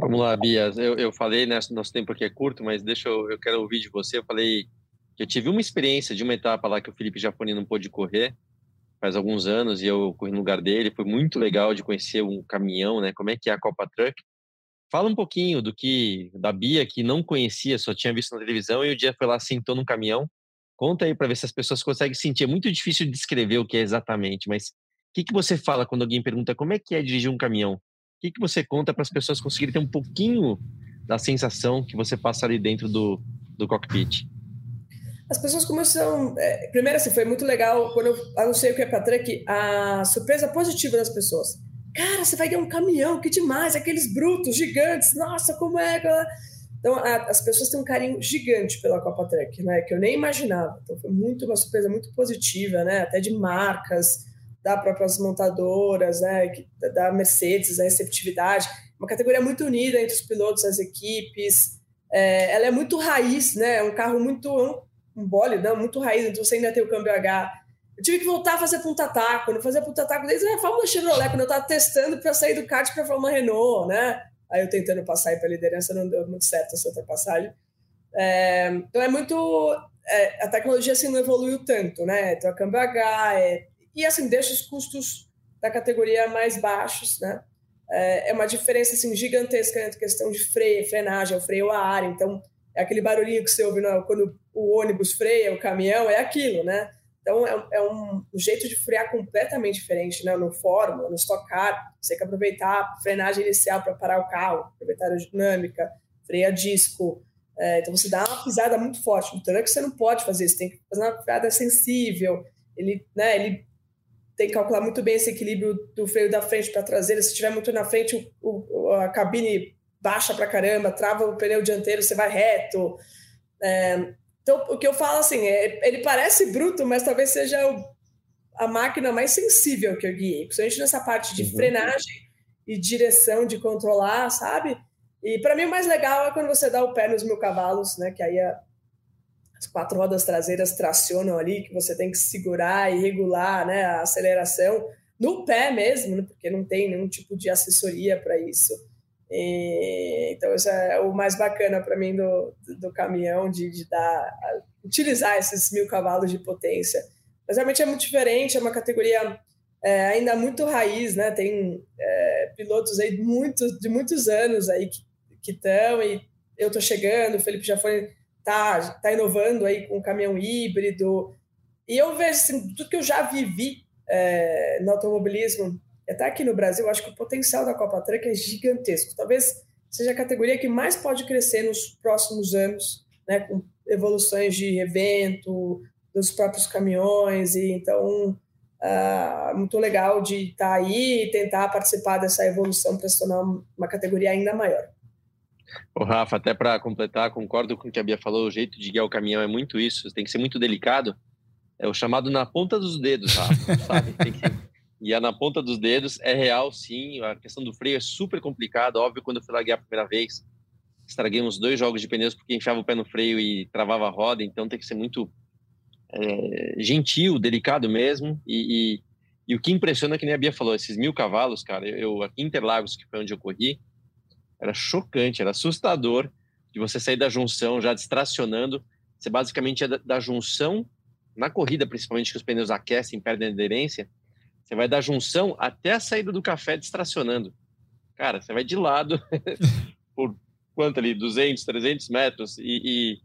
Vamos lá, Bia. Eu, eu falei, né, nosso tempo aqui é curto, mas deixa eu, eu quero ouvir de você. Eu falei que eu tive uma experiência de uma etapa lá que o Felipe Jafoni não pôde correr, faz alguns anos e eu corri no lugar dele. Foi muito legal de conhecer um caminhão, né? Como é que é a Copa Truck. Fala um pouquinho do que da Bia que não conhecia, só tinha visto na televisão e o dia foi lá sentou no caminhão. Conta aí para ver se as pessoas conseguem sentir. É muito difícil de descrever o que é exatamente, mas o que, que você fala quando alguém pergunta como é que é dirigir um caminhão? O que, que você conta para as pessoas conseguirem ter um pouquinho da sensação que você passa ali dentro do, do cockpit? as pessoas começam. É, primeiro, assim, foi muito legal quando eu anunciei o que é para truck, a surpresa positiva das pessoas. Cara, você vai ganhar um caminhão, que demais, aqueles brutos, gigantes, nossa, como é. Então, a, as pessoas têm um carinho gigante pela Copa Truck, né? Que eu nem imaginava. Então, foi muito uma surpresa muito positiva, né? Até de marcas, da próprias montadoras, né? Da Mercedes, a receptividade. Uma categoria muito unida entre os pilotos, as equipes. É, ela é muito raiz, né? É um carro muito um bole, não, muito raiz, então você ainda tem o câmbio H. Eu tive que voltar a fazer punta-taco. Quando eu fazia punta-taco desde a Fórmula Chevrolet, quando eu estava testando para sair do kart para a Fórmula Renault, né? Aí eu tentando passar para a liderança, não deu muito certo essa ultrapassagem. É, então é muito. É, a tecnologia assim não evoluiu tanto, né? Então, a câmbio H é, e assim deixa os custos da categoria mais baixos, né? É, é uma diferença assim gigantesca entre questão de freio, frenagem, o freio a ar. Então é aquele barulhinho que você ouve quando o ônibus freia, o caminhão, é aquilo, né? Então, é, é um, um, jeito de frear completamente diferente, né? No Fórmula, no Stock Car, você tem que aproveitar a frenagem inicial para parar o carro, aproveitar a dinâmica, freia disco. É, então, você dá uma pisada muito forte. No truck, você não pode fazer isso, tem que fazer uma pisada sensível. Ele, né, ele tem que calcular muito bem esse equilíbrio do freio da frente para traseira. Se estiver muito na frente, o, o, a cabine baixa para caramba, trava o pneu dianteiro, você vai reto. É, então, o que eu falo assim, é, ele parece bruto, mas talvez seja o, a máquina mais sensível que eu guiei, principalmente nessa parte de uhum. frenagem e direção de controlar, sabe? E para mim o mais legal é quando você dá o pé nos mil cavalos, né? Que aí a, as quatro rodas traseiras tracionam ali, que você tem que segurar e regular, né? A aceleração no pé mesmo, né, porque não tem nenhum tipo de assessoria para isso. E, então, isso é o mais bacana para mim do, do, caminhão, de, de dar, utilizar esses mil cavalos de potência. Mas realmente é muito diferente, é uma categoria é, ainda muito raiz, né? Tem é, pilotos aí muito, de muitos anos aí que estão, e eu estou chegando, o Felipe já foi, tá, tá inovando aí com caminhão híbrido. E eu vejo assim, tudo que eu já vivi é, no automobilismo até aqui no Brasil, acho que o potencial da Copa Truck é gigantesco. Talvez seja a categoria que mais pode crescer nos próximos anos, né, com evoluções de evento, dos próprios caminhões, e então uh, muito legal de estar tá aí e tentar participar dessa evolução para se tornar uma categoria ainda maior. O Rafa, até para completar, concordo com o que a Bia falou, o jeito de guiar o caminhão é muito isso, tem que ser muito delicado, é o chamado na ponta dos dedos, Rafa, sabe? Tem que e é na ponta dos dedos. É real, sim. A questão do freio é super complicada. Óbvio, quando eu fui lá guiar a primeira vez, estraguei uns dois jogos de pneus porque enfiava o pé no freio e travava a roda. Então tem que ser muito é, gentil, delicado mesmo. E, e, e, o que impressiona, é que nem a Bia falou, esses mil cavalos, cara. Eu, aqui em Interlagos, que foi onde eu corri, Era chocante, era assustador de você sair da junção já distracionando. Você basicamente é da, da junção, na corrida principalmente, que os pneus aquecem, perdem aderência, você vai da junção até a saída do café distracionando. Cara, você vai de lado por quanto ali? 200, 300 metros e, e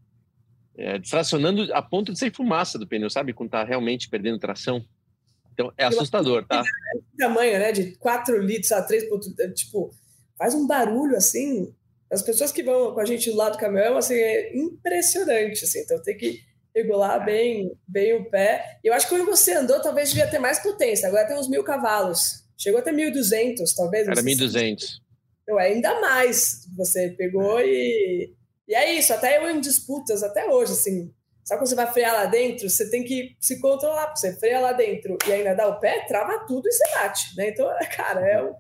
é, distracionando a ponto de sair fumaça do pneu, sabe? Quando tá realmente perdendo tração. Então é assustador, tá? tamanho, né? De 4 litros a 3, tipo, faz um barulho assim. As pessoas que vão com a gente do lado do caminhão, assim, é impressionante, assim. Então tem que regular bem, bem o pé. Eu acho que quando você andou, talvez devia ter mais potência. Agora tem uns mil cavalos. Chegou até 1.200, talvez. Era 1.200. Então, é ainda mais. Você pegou e... E é isso, até eu em disputas, até hoje, assim, Sabe quando você vai frear lá dentro? Você tem que se controlar, porque você freia lá dentro e ainda dá o pé, trava tudo e você bate, né? Então, cara, é o,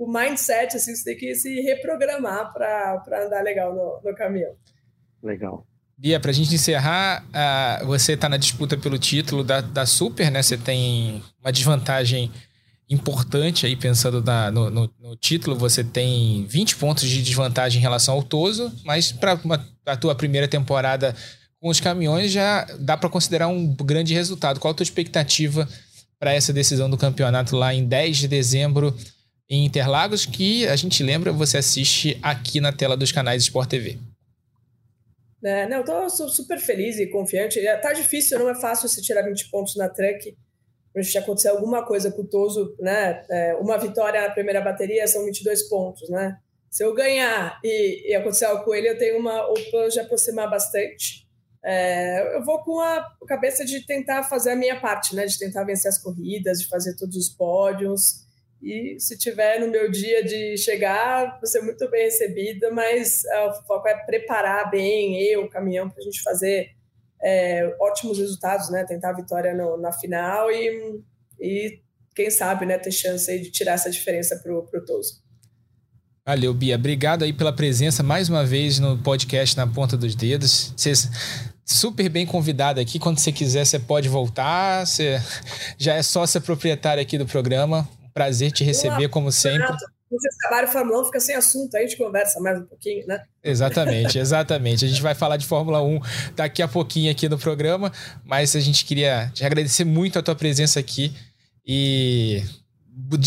o mindset, assim, você tem que se reprogramar para andar legal no, no caminhão. Legal. Bia, para a gente encerrar, uh, você está na disputa pelo título da, da Super, né? Você tem uma desvantagem importante aí, pensando na, no, no, no, título, você tem 20 pontos de desvantagem em relação ao Toso, mas para a tua primeira temporada com os caminhões já dá para considerar um grande resultado. Qual a tua expectativa para essa decisão do campeonato lá em 10 de dezembro em Interlagos, que a gente lembra, você assiste aqui na tela dos canais Sport TV? É, não, eu tô super feliz e confiante. É, tá difícil, não é fácil você tirar 20 pontos na truck. Se acontecer alguma coisa com o Toso, né? É, uma vitória na primeira bateria são 22 pontos, né? Se eu ganhar e, e acontecer algo com ele, eu tenho uma opa de aproximar bastante. É, eu vou com a cabeça de tentar fazer a minha parte, né? De tentar vencer as corridas, de fazer todos os pódios. E se tiver no meu dia de chegar, vou ser muito bem recebida, mas é, o foco é preparar bem eu, o caminhão, para a gente fazer é, ótimos resultados, né? Tentar a vitória no, na final e, e, quem sabe, né? Ter chance de tirar essa diferença para o Toso. Valeu, Bia. Obrigado aí pela presença mais uma vez no podcast Na Ponta dos Dedos. Você super bem convidado aqui. Quando você quiser, você pode voltar. Você já é sócia proprietária aqui do programa. Prazer te receber, como sempre. Vocês acabaram o Fórmula 1, fica sem assunto, aí a gente conversa mais um pouquinho, né? Exatamente, exatamente. A gente vai falar de Fórmula 1 daqui a pouquinho aqui no programa, mas a gente queria te agradecer muito a tua presença aqui e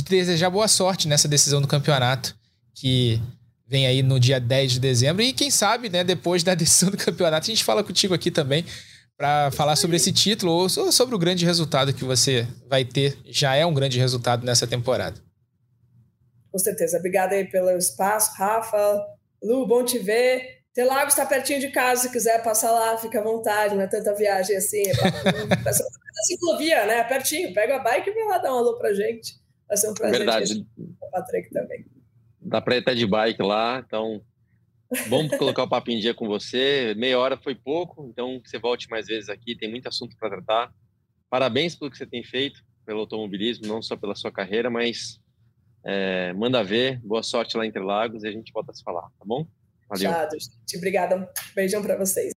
desejar boa sorte nessa decisão do campeonato que vem aí no dia 10 de dezembro. E quem sabe, né, depois da decisão do campeonato, a gente fala contigo aqui também para falar sobre esse título ou sobre o grande resultado que você vai ter. Já é um grande resultado nessa temporada. Com certeza. Obrigada aí pelo espaço, Rafa. Lu, bom te ver. Telagos está pertinho de casa, se quiser passar lá, fica à vontade, não é tanta viagem assim. É pra, ciclovia, né? Pertinho. Pega a bike e vem lá dar um alô pra gente. Vai ser um prazer. Verdade. O Patrick também. Dá para ir até de bike lá, então vamos colocar o papo em dia com você. Meia hora foi pouco, então que você volte mais vezes aqui, tem muito assunto para tratar. Parabéns pelo que você tem feito, pelo automobilismo, não só pela sua carreira, mas é, manda ver. Boa sorte lá em Interlagos e a gente volta a se falar, tá bom? Valeu. Tchau, Obrigada. Beijão para vocês.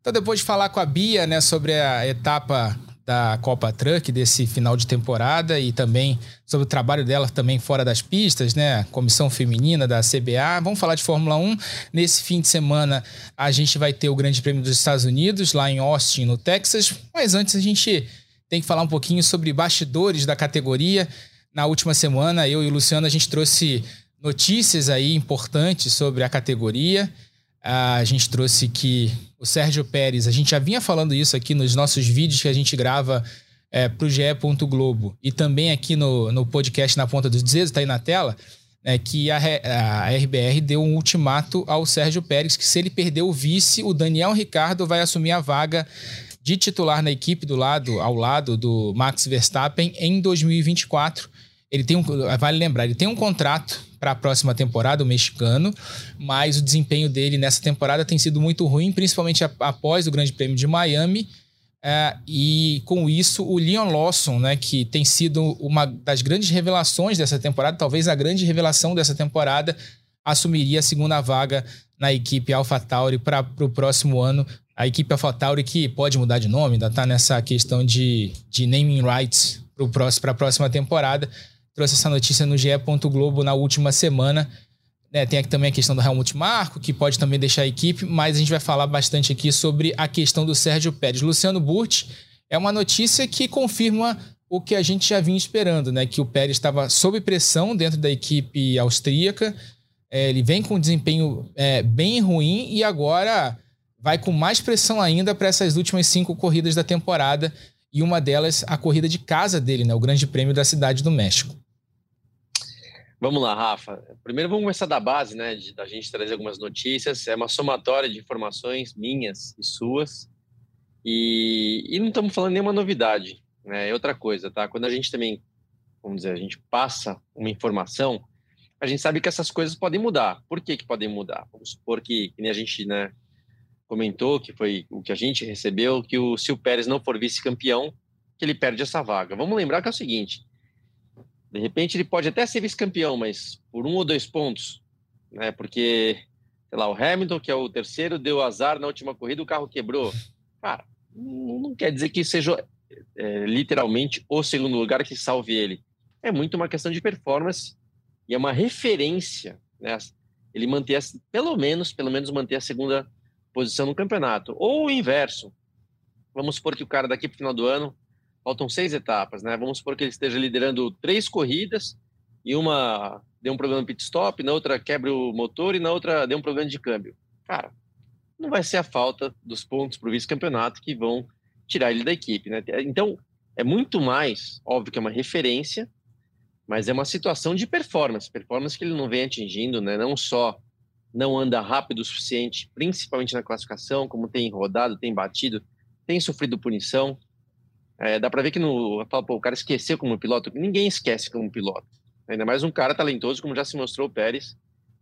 Então, depois de falar com a Bia né, sobre a etapa da Copa Truck desse final de temporada e também sobre o trabalho dela também fora das pistas, né? Comissão feminina da CBA. Vamos falar de Fórmula 1. Nesse fim de semana a gente vai ter o Grande Prêmio dos Estados Unidos lá em Austin, no Texas. Mas antes a gente tem que falar um pouquinho sobre bastidores da categoria. Na última semana eu e o Luciano a gente trouxe notícias aí importantes sobre a categoria. A gente trouxe que o Sérgio Pérez, a gente já vinha falando isso aqui nos nossos vídeos que a gente grava é, para o GE. Globo e também aqui no, no podcast Na Ponta dos Dedos, está aí na tela, é, que a, a RBR deu um ultimato ao Sérgio Pérez que se ele perder o vice, o Daniel Ricardo vai assumir a vaga de titular na equipe do lado, ao lado do Max Verstappen em 2024. Ele tem um, vale lembrar, ele tem um contrato para a próxima temporada, o mexicano, mas o desempenho dele nessa temporada tem sido muito ruim, principalmente após o Grande Prêmio de Miami. É, e com isso, o Leon Lawson, né, que tem sido uma das grandes revelações dessa temporada, talvez a grande revelação dessa temporada, assumiria a segunda vaga na equipe AlphaTauri para o próximo ano. A equipe AlphaTauri que pode mudar de nome, ainda está nessa questão de, de naming rights para a próxima temporada trouxe essa notícia no GE. Globo na última semana. né, tem aqui também a questão do Helmut Marko, que pode também deixar a equipe, mas a gente vai falar bastante aqui sobre a questão do Sérgio Pérez. Luciano Burti é uma notícia que confirma o que a gente já vinha esperando, né? Que o Pérez estava sob pressão dentro da equipe austríaca. É, ele vem com um desempenho é, bem ruim e agora vai com mais pressão ainda para essas últimas cinco corridas da temporada e uma delas a corrida de casa dele, né? O Grande Prêmio da Cidade do México. Vamos lá, Rafa. Primeiro vamos começar da base, né? De, da gente trazer algumas notícias. É uma somatória de informações minhas e suas. E, e não estamos falando nenhuma novidade. Né? É outra coisa, tá? Quando a gente também, vamos dizer, a gente passa uma informação, a gente sabe que essas coisas podem mudar. Por que, que podem mudar? Vamos supor que, que nem a gente né, comentou, que foi o que a gente recebeu, que o, se o Pérez não for vice-campeão, que ele perde essa vaga. Vamos lembrar que é o seguinte, de repente ele pode até ser vice-campeão, mas por um ou dois pontos, né? Porque, sei lá, o Hamilton, que é o terceiro, deu azar na última corrida, o carro quebrou. Cara, não quer dizer que seja é, literalmente o segundo lugar que salve ele. É muito uma questão de performance e é uma referência, né? Ele manter, pelo menos, pelo menos manter a segunda posição no campeonato. Ou o inverso. Vamos supor que o cara daqui para o final do ano faltam seis etapas, né? Vamos supor que ele esteja liderando três corridas e uma deu um problema no pit stop, na outra quebra o motor e na outra deu um problema de câmbio. Cara, não vai ser a falta dos pontos para o vice-campeonato que vão tirar ele da equipe, né? Então, é muito mais, óbvio que é uma referência, mas é uma situação de performance, performance que ele não vem atingindo, né? Não só não anda rápido o suficiente, principalmente na classificação, como tem rodado, tem batido, tem sofrido punição. É, dá para ver que no, pô, o cara esqueceu como piloto. Ninguém esquece como piloto. Ainda mais um cara talentoso, como já se mostrou o Pérez,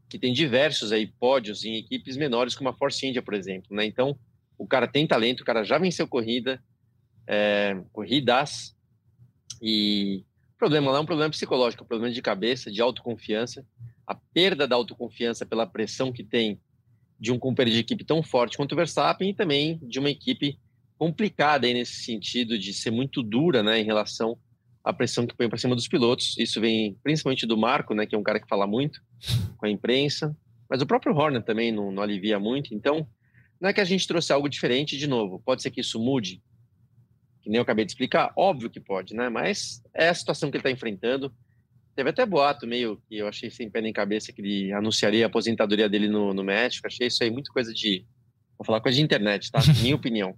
que tem diversos aí pódios em equipes menores, como a Force India, por exemplo. Né? Então, o cara tem talento, o cara já venceu corrida, é, corridas, e o problema lá é um problema psicológico, um problema de cabeça, de autoconfiança. A perda da autoconfiança pela pressão que tem de um companheiro de equipe tão forte quanto o Verstappen e também de uma equipe complicada aí nesse sentido de ser muito dura, né, em relação à pressão que põe para cima dos pilotos. Isso vem principalmente do Marco, né, que é um cara que fala muito com a imprensa, mas o próprio Horner também não, não alivia muito. Então, não é que a gente trouxe algo diferente de novo. Pode ser que isso mude, que nem eu acabei de explicar. Óbvio que pode, né? Mas é a situação que ele está enfrentando. Teve até boato meio que eu achei sem pé nem cabeça que ele anunciaria a aposentadoria dele no, no México. Achei isso aí muito coisa de. Vou falar coisa de internet, tá? Minha opinião.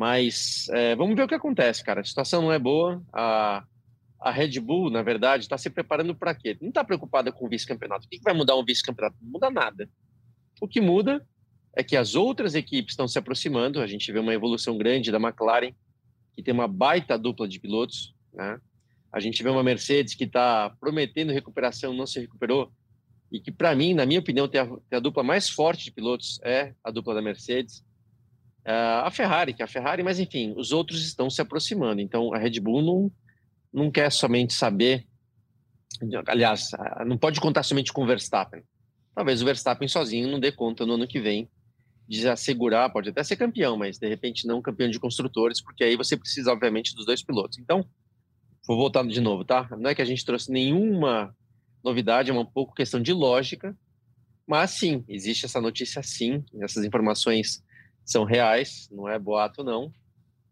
Mas é, vamos ver o que acontece, cara. A situação não é boa. A, a Red Bull, na verdade, está se preparando para quê? Não está preocupada com o vice-campeonato. O que, vai mudar um vice-campeonato? Não muda nada. O que muda é que as outras equipes estão se aproximando. A gente vê uma evolução grande da McLaren, que tem uma baita dupla de pilotos. Né? A gente vê uma Mercedes que está prometendo recuperação, não se recuperou. E que, para mim, na minha opinião, tem a, tem a dupla mais forte de pilotos é a dupla da Mercedes. Uh, a Ferrari, que é a Ferrari, mas enfim, os outros estão se aproximando. Então a Red Bull não, não quer somente saber, aliás, não pode contar somente com o Verstappen. Talvez o Verstappen sozinho não dê conta no ano que vem de assegurar, pode até ser campeão, mas de repente não campeão de construtores, porque aí você precisa, obviamente, dos dois pilotos. Então, vou voltar de novo, tá? Não é que a gente trouxe nenhuma novidade, é um pouco questão de lógica, mas sim, existe essa notícia sim, essas informações são reais, não é boato não.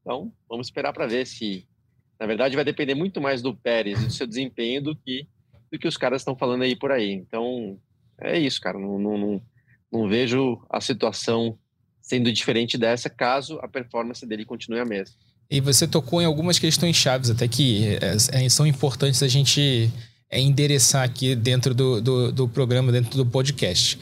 Então, vamos esperar para ver se, na verdade, vai depender muito mais do Pérez e do seu desempenho do que do que os caras estão falando aí por aí. Então, é isso, cara. Não, não, não, não vejo a situação sendo diferente dessa caso a performance dele continue a mesma. E você tocou em algumas questões chaves até que é, é, são importantes a gente endereçar aqui dentro do, do, do programa, dentro do podcast.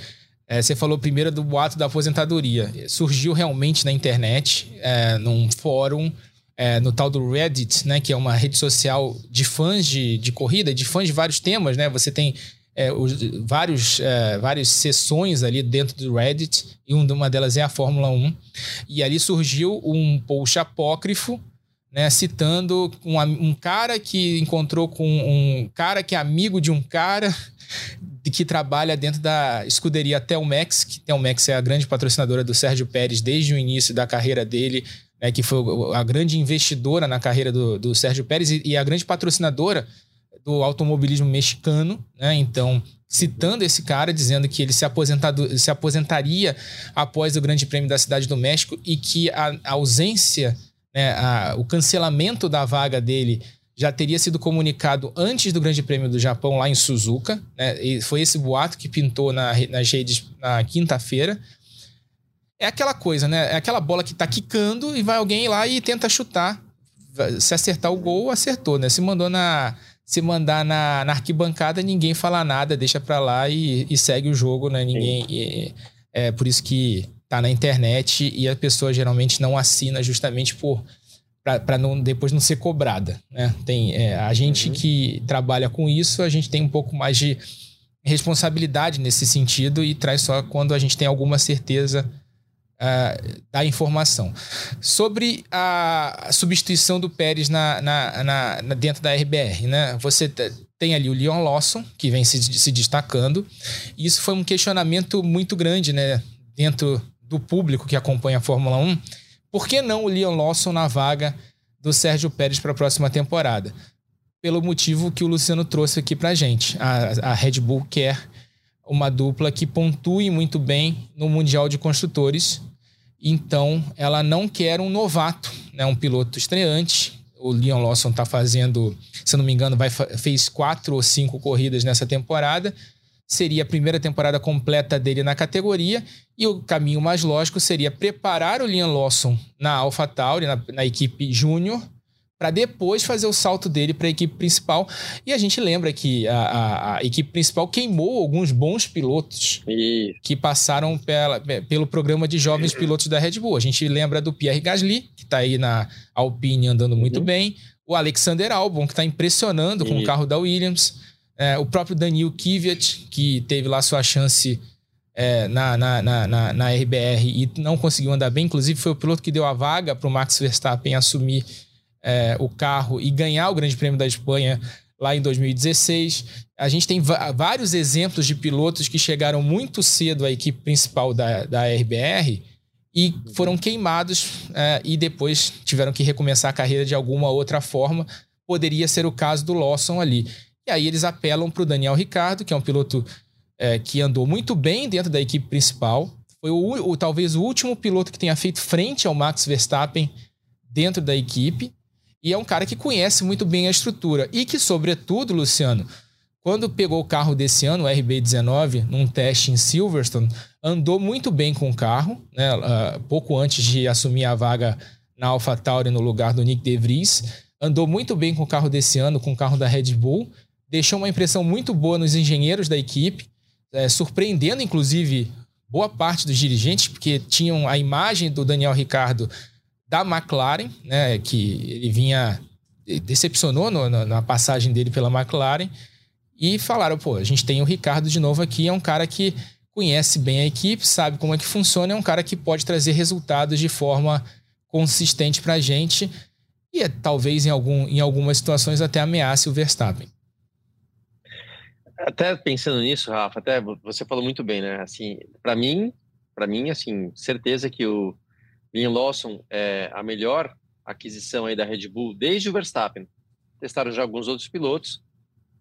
É, você falou primeiro do boato da aposentadoria. Surgiu realmente na internet, é, num fórum, é, no tal do Reddit, né, que é uma rede social de fãs de, de corrida, de fãs de vários temas, né? Você tem é, os, vários, é, várias sessões ali dentro do Reddit, e uma delas é a Fórmula 1. E ali surgiu um post apócrifo, né, citando um, um cara que encontrou com um cara que é amigo de um cara que trabalha dentro da escuderia Telmex, que Telmex é a grande patrocinadora do Sérgio Pérez desde o início da carreira dele, né, que foi a grande investidora na carreira do, do Sérgio Pérez e, e, a grande patrocinadora do automobilismo mexicano, né? Então, citando esse cara, dizendo que ele se, aposentado, se aposentaria após o Grande Prêmio da Cidade do México e que a, a ausência, né, a, o cancelamento da vaga dele já teria sido comunicado antes do Grande Prêmio do Japão, lá em Suzuka. Né? E foi esse boato que pintou na, nas redes na quinta-feira. É aquela coisa, né? É aquela bola que tá quicando e vai alguém lá e tenta chutar. Se acertar o gol, acertou, né? Se mandou na. Se mandar na, na arquibancada, ninguém fala nada, deixa pra lá e, e segue o jogo, né? Ninguém. E, é por isso que tá na internet e a pessoa geralmente não assina justamente por para não depois não ser cobrada, né? Tem é, a gente uhum. que trabalha com isso, a gente tem um pouco mais de responsabilidade nesse sentido e traz só quando a gente tem alguma certeza uh, da informação. Sobre a substituição do Pérez na, na, na, na, dentro da RBR, né? Você tem ali o Leon Lawson, que vem se, se destacando, e isso foi um questionamento muito grande, né? Dentro do público que acompanha a Fórmula 1, por que não o Leon Lawson na vaga do Sérgio Pérez para a próxima temporada? Pelo motivo que o Luciano trouxe aqui para a gente. A Red Bull quer uma dupla que pontue muito bem no Mundial de Construtores. Então, ela não quer um novato, né? um piloto estreante. O Leon Lawson está fazendo, se não me engano, vai, fez quatro ou cinco corridas nessa temporada seria a primeira temporada completa dele na categoria e o caminho mais lógico seria preparar o Liam Lawson na AlphaTauri, na, na equipe júnior, para depois fazer o salto dele para a equipe principal. E a gente lembra que a, a, a equipe principal queimou alguns bons pilotos e... que passaram pela, pelo programa de jovens pilotos da Red Bull. A gente lembra do Pierre Gasly, que está aí na Alpine andando muito uhum. bem, o Alexander Albon, que está impressionando com o carro da Williams. É, o próprio Daniel Kvyat, que teve lá sua chance é, na, na, na, na, RBR e não conseguiu andar bem. Inclusive, foi o piloto que deu a vaga para o Max Verstappen assumir é, o carro e ganhar o Grande Prêmio da Espanha lá em 2016. A gente tem vários exemplos de pilotos que chegaram muito cedo à equipe principal da, da RBR e foram queimados é, e depois tiveram que recomeçar a carreira de alguma outra forma. Poderia ser o caso do Lawson ali. E aí eles apelam para o Daniel Ricardo, que é um piloto é, que andou muito bem dentro da equipe principal. Foi o, o, talvez o último piloto que tenha feito frente ao Max Verstappen dentro da equipe. E é um cara que conhece muito bem a estrutura. E que, sobretudo, Luciano, quando pegou o carro desse ano, o RB19, num teste em Silverstone, andou muito bem com o carro, né? Uh, pouco antes de assumir a vaga na AlphaTauri no lugar do Nick De Vries. Andou muito bem com o carro desse ano, com o carro da Red Bull deixou uma impressão muito boa nos engenheiros da equipe, é, surpreendendo inclusive boa parte dos dirigentes, porque tinham a imagem do Daniel Ricardo da McLaren, né, que ele vinha decepcionou no, no, na passagem dele pela McLaren e falaram, pô, a gente tem o Ricardo de novo aqui, é um cara que conhece bem a equipe, sabe como é que funciona, é um cara que pode trazer resultados de forma consistente para a gente e é, talvez em, algum, em algumas situações até ameace o Verstappen até pensando nisso, Rafa, até você falou muito bem, né? Assim, para mim, para mim, assim, certeza que o Liam Lawson é a melhor aquisição aí da Red Bull desde o Verstappen. Testaram já alguns outros pilotos.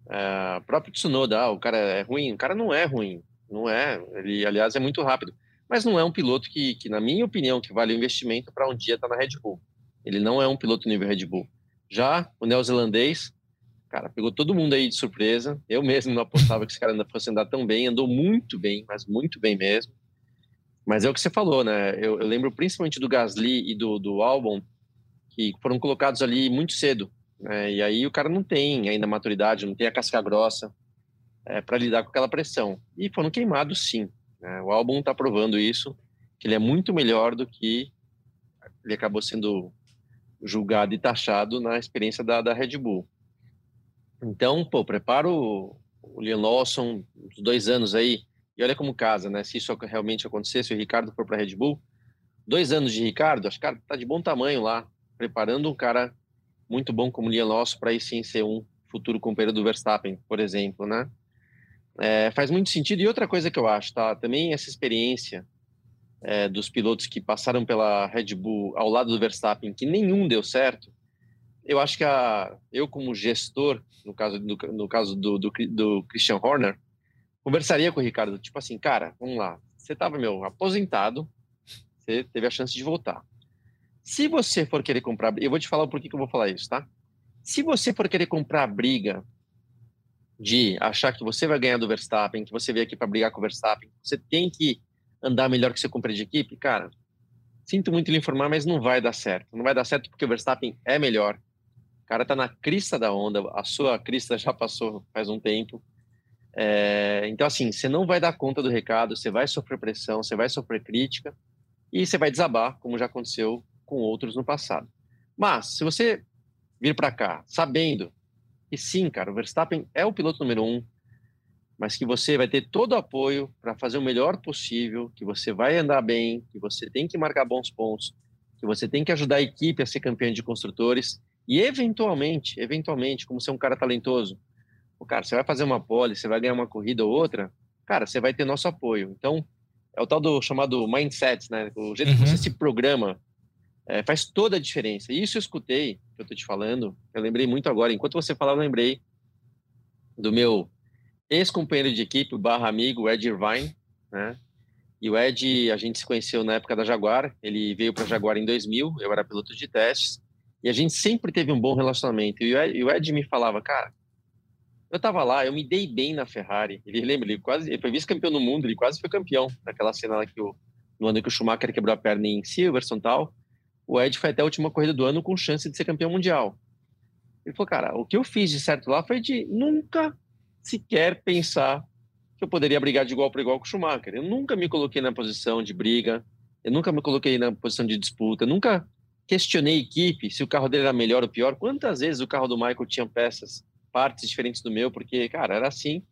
É, próprio Tsunoda, ah, o cara é ruim. O cara não é ruim, não é. Ele, aliás, é muito rápido. Mas não é um piloto que, que na minha opinião, que vale o investimento para um dia estar tá na Red Bull. Ele não é um piloto nível Red Bull. Já o neozelandês cara. Pegou todo mundo aí de surpresa. Eu mesmo não apostava que esse cara ainda fosse andar tão bem. Andou muito bem, mas muito bem mesmo. Mas é o que você falou, né? Eu, eu lembro principalmente do Gasly e do, do Albon, que foram colocados ali muito cedo. Né? E aí o cara não tem ainda maturidade, não tem a casca grossa é, para lidar com aquela pressão. E foram queimados, sim. Né? O Albon está provando isso, que ele é muito melhor do que ele acabou sendo julgado e taxado na experiência da, da Red Bull. Então, pô, prepara o, o Leon Lawson, uns dois anos aí, e olha como casa, né? Se isso realmente acontecer, se o Ricardo for para Red Bull, dois anos de Ricardo, acho que cara tá de bom tamanho lá, preparando um cara muito bom como Leon Lawson para aí sim ser um futuro companheiro do Verstappen, por exemplo, né? É, faz muito sentido. E outra coisa que eu acho, tá? Também essa experiência é, dos pilotos que passaram pela Red Bull ao lado do Verstappen, que nenhum deu certo, eu acho que a, eu, como gestor, no caso, no, no caso do, do, do Christian Horner, conversaria com o Ricardo, tipo assim, cara, vamos lá, você estava, meu, aposentado, você teve a chance de voltar. Se você for querer comprar, eu vou te falar o porquê que eu vou falar isso, tá? Se você for querer comprar a briga de achar que você vai ganhar do Verstappen, que você veio aqui para brigar com o Verstappen, você tem que andar melhor que seu companheiro de equipe, cara, sinto muito lhe informar, mas não vai dar certo. Não vai dar certo porque o Verstappen é melhor. O cara tá na crista da onda, a sua crista já passou faz um tempo. É, então, assim, você não vai dar conta do recado, você vai sofrer pressão, você vai sofrer crítica e você vai desabar, como já aconteceu com outros no passado. Mas, se você vir para cá sabendo que sim, cara, o Verstappen é o piloto número um, mas que você vai ter todo o apoio para fazer o melhor possível, que você vai andar bem, que você tem que marcar bons pontos, que você tem que ajudar a equipe a ser campeã de construtores e eventualmente, eventualmente, como você é um cara talentoso, o cara, você vai fazer uma pole, você vai ganhar uma corrida ou outra, cara, você vai ter nosso apoio. Então, é o tal do chamado mindset, né? O jeito uhum. que você se programa é, faz toda a diferença. E isso eu escutei, que eu tô te falando, eu lembrei muito agora. Enquanto você falava, eu lembrei do meu ex-companheiro de equipe, barra amigo, Ed Irvine, né? E o Ed, a gente se conheceu na época da Jaguar, ele veio para Jaguar em 2000, eu era piloto de testes, e a gente sempre teve um bom relacionamento. E o Ed, me falava, cara, eu estava lá, eu me dei bem na Ferrari. Ele lembra, ele quase ele foi vice-campeão no mundo, ele quase foi campeão naquela cena lá que o, no ano que o Schumacher quebrou a perna em Silverstone e tal. O Ed foi até a última corrida do ano com chance de ser campeão mundial. Ele falou, cara, o que eu fiz de certo lá foi de nunca sequer pensar que eu poderia brigar de igual para igual com o Schumacher. Eu nunca me coloquei na posição de briga, eu nunca me coloquei na posição de disputa, nunca questionei equipe se o carro dele era melhor ou pior. Quantas vezes o carro do Michael tinha peças, partes diferentes do meu, porque, cara, era assim.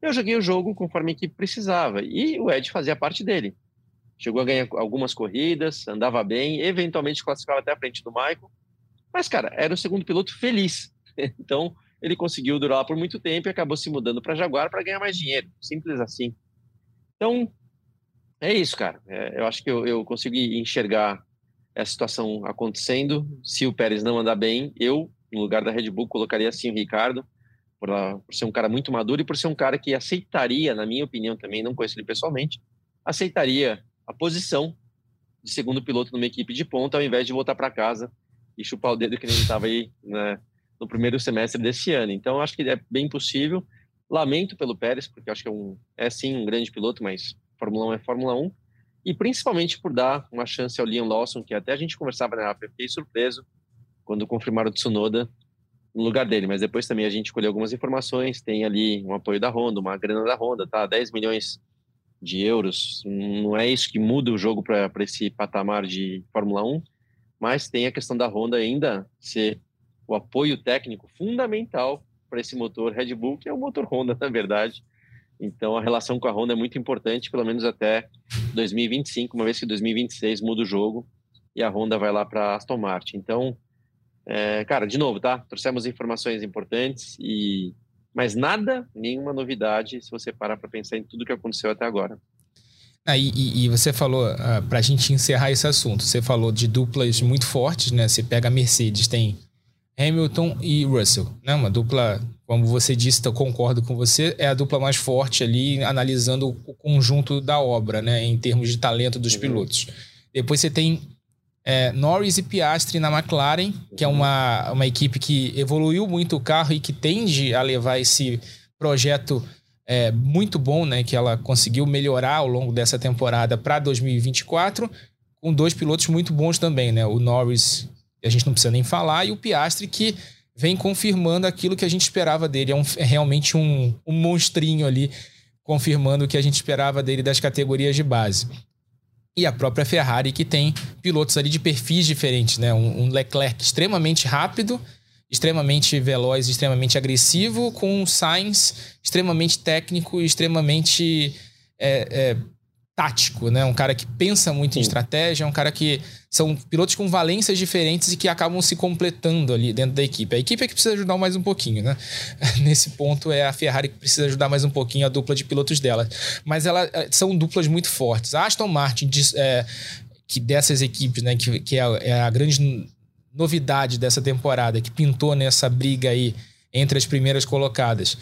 Eu joguei o jogo conforme a equipe precisava e o Ed fazia parte dele. Chegou a ganhar algumas corridas, andava bem, eventualmente classificava até a frente do Michael. Mas, cara, era o segundo piloto feliz. Então, ele conseguiu durar por muito tempo e acabou se mudando para Jaguar para ganhar mais dinheiro. Simples assim. Então, é isso, cara. É, eu acho que eu, eu consegui enxergar essa situação acontecendo. Se o Pérez não andar bem, eu, no lugar da Red Bull, colocaria assim o Ricardo, por, por ser um cara muito maduro e por ser um cara que aceitaria, na minha opinião também, não conheço ele pessoalmente, aceitaria a posição de segundo piloto numa equipe de ponta, ao invés de voltar para casa e chupar o dedo que ele estava aí né, no primeiro semestre desse ano. Então, acho que é bem possível. Lamento pelo Pérez, porque acho que é, um, é sim um grande piloto, mas Fórmula 1 é Fórmula 1. E principalmente por dar uma chance ao Liam Lawson, que até a gente conversava na eu fiquei surpreso quando confirmaram o Tsunoda no lugar dele, mas depois também a gente colheu algumas informações, tem ali um apoio da Honda, uma grana da Honda, tá? 10 milhões de euros. Não é isso que muda o jogo para esse patamar de Fórmula 1, mas tem a questão da Honda ainda ser o apoio técnico fundamental para esse motor Red Bull, que é o motor Honda, na verdade. Então, a relação com a Honda é muito importante, pelo menos até 2025, uma vez que 2026 muda o jogo e a Honda vai lá para Aston Martin. Então, é, cara, de novo, tá? Trouxemos informações importantes e mas nada, nenhuma novidade, se você parar para pensar em tudo que aconteceu até agora. Ah, e, e, você falou, ah, para a gente encerrar esse assunto, você falou de duplas muito fortes, né? Você pega a Mercedes, tem Hamilton e Russell, né? Uma dupla, como você disse, eu concordo com você, é a dupla mais forte ali, analisando o conjunto da obra, né? Em termos de talento dos uhum. pilotos. Depois você tem é, Norris e Piastri na McLaren, que é uma, uma equipe que evoluiu muito o carro e que tende a levar esse projeto é, muito bom, né? Que ela conseguiu melhorar ao longo dessa temporada para 2024, com dois pilotos muito bons também, né? O Norris, a gente não precisa nem falar, e o Piastri, que vem confirmando aquilo que a gente esperava dele. É, um, é realmente um, um monstrinho ali, confirmando o que a gente esperava dele das categorias de base e a própria Ferrari, que tem pilotos ali de perfis diferentes, né? Um, Leclerc extremamente rápido, extremamente veloz, extremamente agressivo, com um Sainz extremamente técnico extremamente é, é, tático, né? Um cara que pensa muito Sim. em estratégia, um cara que são pilotos com valências diferentes e que acabam se completando ali dentro da equipe. A equipe é que precisa ajudar mais um pouquinho, né? Nesse ponto é a Ferrari que precisa ajudar mais um pouquinho a dupla de pilotos dela. Mas elas é, são duplas muito fortes. A Aston Martin, é, que dessas equipes, né, que, que é, é a grande novidade dessa temporada que pintou nessa briga aí entre as primeiras colocadas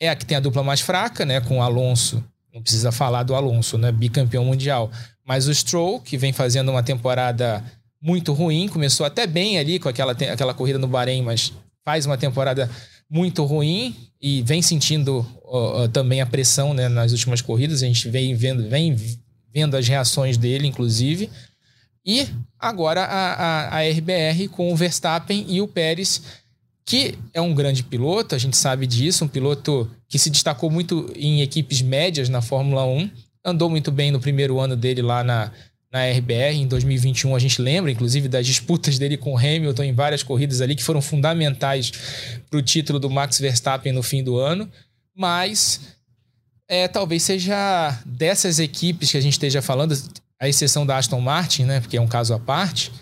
é a que tem a dupla mais fraca, né? Com o Alonso. Não precisa falar do Alonso, né? Bicampeão mundial. Mas o Stroll, que vem fazendo uma temporada muito ruim, começou até bem ali com aquela, aquela corrida no Bahrein, mas faz uma temporada muito ruim e vem sentindo uh, também a pressão né, nas últimas corridas. A gente vem vendo, vem vendo as reações dele, inclusive. E agora a, a, a RBR com o Verstappen e o Pérez que é um grande piloto, a gente sabe disso, um piloto que se destacou muito em equipes médias na Fórmula 1, andou muito bem no primeiro ano dele lá na, na RBR. Em 2021, a gente lembra, inclusive, das disputas dele com Hamilton em várias corridas ali que foram fundamentais para o título do Max Verstappen no fim do ano. Mas é, talvez seja dessas equipes que a gente esteja falando, a exceção da Aston Martin, né, porque é um caso à parte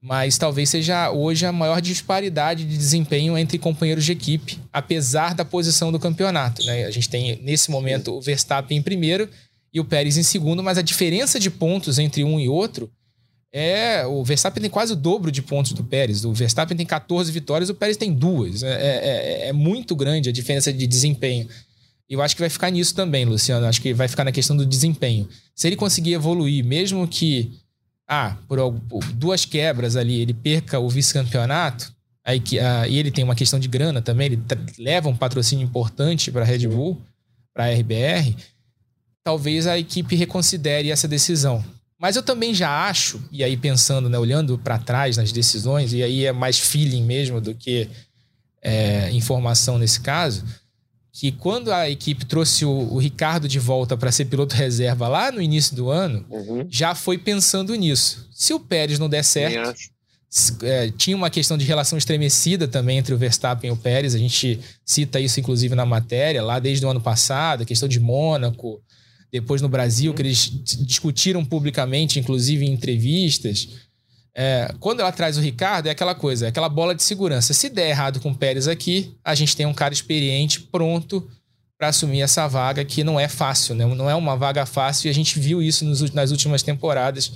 mas talvez seja hoje a maior disparidade de desempenho entre companheiros de equipe, apesar da posição do campeonato. Né? A gente tem, nesse momento, o Verstappen em primeiro e o Pérez em segundo, mas a diferença de pontos entre um e outro é. O Verstappen tem quase o dobro de pontos do Pérez. O Verstappen tem 14 vitórias, o Pérez tem duas. É, é, é, é muito grande a diferença de desempenho. E eu acho que vai ficar nisso também, Luciano. Acho que vai ficar na questão do desempenho. Se ele conseguir evoluir, mesmo que ah, por, por duas quebras ali, ele perca o vice-campeonato, aí que, ah, e ele tem uma questão de grana também, ele leva um patrocínio importante para a Red Bull, para a RBR, talvez a equipe reconsidere essa decisão. Mas eu também já acho, e aí pensando, né, olhando para trás nas decisões, e aí é mais feeling mesmo do que é, informação nesse caso, que quando a equipe trouxe o, o Ricardo de volta para ser piloto reserva lá no início do ano, uhum. já foi pensando nisso. Se o Pérez não der certo, é, tinha uma questão de relação estremecida também entre o Verstappen e o Pérez. A gente cita isso, inclusive, na matéria, lá desde o ano passado, a questão de Mônaco, depois no Brasil, uhum. que eles discutiram publicamente, inclusive em entrevistas. É, quando ela traz o Ricardo, é aquela coisa, é aquela bola de segurança. Se der errado com o Pérez aqui, a gente tem um cara experiente, pronto para assumir essa vaga, que não é fácil, né? não é uma vaga fácil, e a gente viu isso nos, nas últimas temporadas,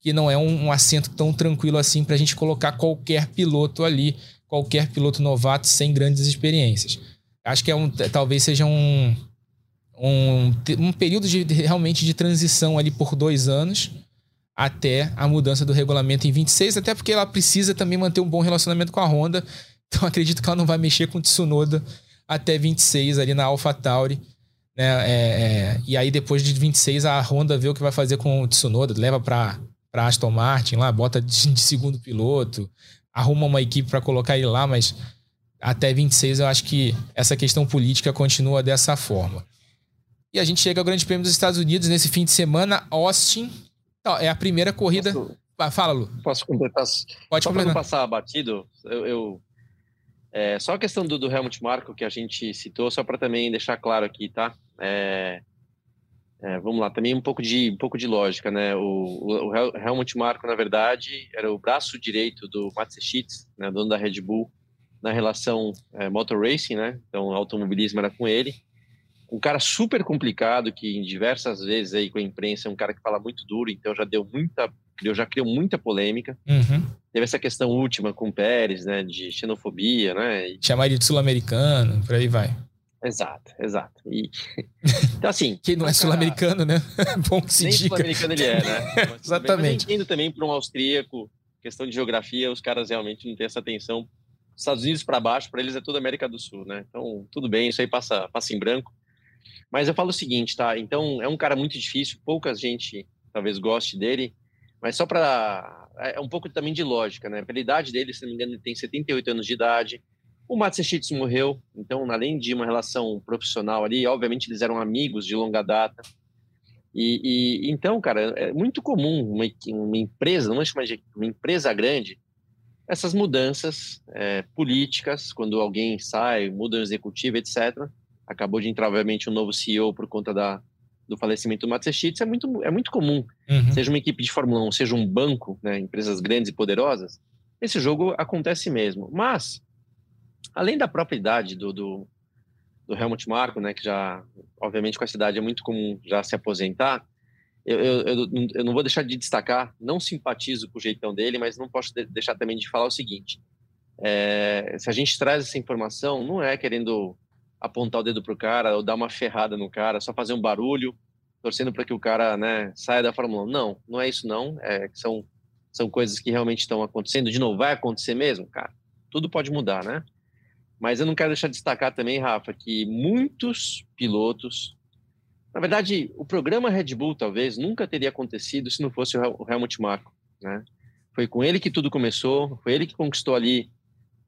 que não é um, um assento tão tranquilo assim para a gente colocar qualquer piloto ali, qualquer piloto novato sem grandes experiências. Acho que é um, talvez seja um, um, um período de, realmente de transição ali por dois anos até a mudança do regulamento em 26, até porque ela precisa também manter um bom relacionamento com a Honda. Então acredito que ela não vai mexer com o Tsunoda até 26 ali na AlphaTauri. Né? É, é, e aí depois de 26 a Honda vê o que vai fazer com o Tsunoda, leva para Aston Martin lá, bota de, de segundo piloto, arruma uma equipe para colocar ele lá, mas até 26 eu acho que essa questão política continua dessa forma. E a gente chega ao Grande Prêmio dos Estados Unidos nesse fim de semana, Austin, é a primeira corrida. Posso, ah, fala, Lu. Posso completar? Pode só completar. não passar batido, eu. eu é, só a questão do, do Helmut Marko que a gente citou, só para também deixar claro aqui, tá? É, é, vamos lá, também um pouco de, um pouco de lógica, né? O, o, Helmut Marko, na verdade, era o braço direito do Matsushitz, né, dono da Red Bull, na relação é, motor racing, né? Então, automobilismo era com ele um cara super complicado que em diversas vezes aí com a imprensa é um cara que fala muito duro, então já deu muita, já criou muita polêmica. Uhum. Teve essa questão última com o Pérez, né, de xenofobia, né? E... Chamar ele de sul-americano, por aí vai. Exato, exato. E... Então, assim. que não é sul-americano, né? Bom que se Nem diga. sul-americano ele é, né? Exatamente. Mas eu também para um austríaco, questão de geografia, os caras realmente não têm essa atenção. Estados Unidos para baixo, para eles é tudo América do Sul, né? Então, tudo bem, isso aí passa, passa em branco. Mas eu falo o seguinte, tá? Então, é um cara muito difícil, pouca gente talvez goste dele, mas só para. É um pouco também de lógica, né? Pela idade dele, se não me engano, ele tem 78 anos de idade. O Matsushitsu morreu, então, além de uma relação profissional ali, obviamente eles eram amigos de longa data. E, e então, cara, é muito comum uma, uma empresa, não vamos chamar de uma empresa grande, essas mudanças é, políticas, quando alguém sai, muda o executivo, etc acabou de entrar, obviamente, um novo CEO por conta da, do falecimento do Matsushita, é muito, é muito comum. Uhum. Seja uma equipe de Fórmula 1, seja um banco, né, empresas grandes e poderosas, esse jogo acontece mesmo. Mas, além da própria idade do, do, do Helmut Marko, né, que já, obviamente, com essa idade é muito comum já se aposentar, eu, eu, eu, não vou deixar de destacar, não simpatizo com o jeitão dele, mas não posso deixar também de falar o seguinte: é, se a gente traz essa informação, não é querendo apontar o dedo pro cara ou dar uma ferrada no cara, só fazer um barulho, torcendo para que o cara né, saia da Fórmula 1. Não, não é isso não. É, são, são coisas que realmente estão acontecendo. De novo, vai acontecer mesmo? Cara, tudo pode mudar, né? Mas eu não quero deixar de destacar também, Rafa, que muitos pilotos. Na verdade, o programa Red Bull talvez nunca teria acontecido se não fosse o Helmut Marko, né? Foi com ele que tudo começou, foi ele que conquistou ali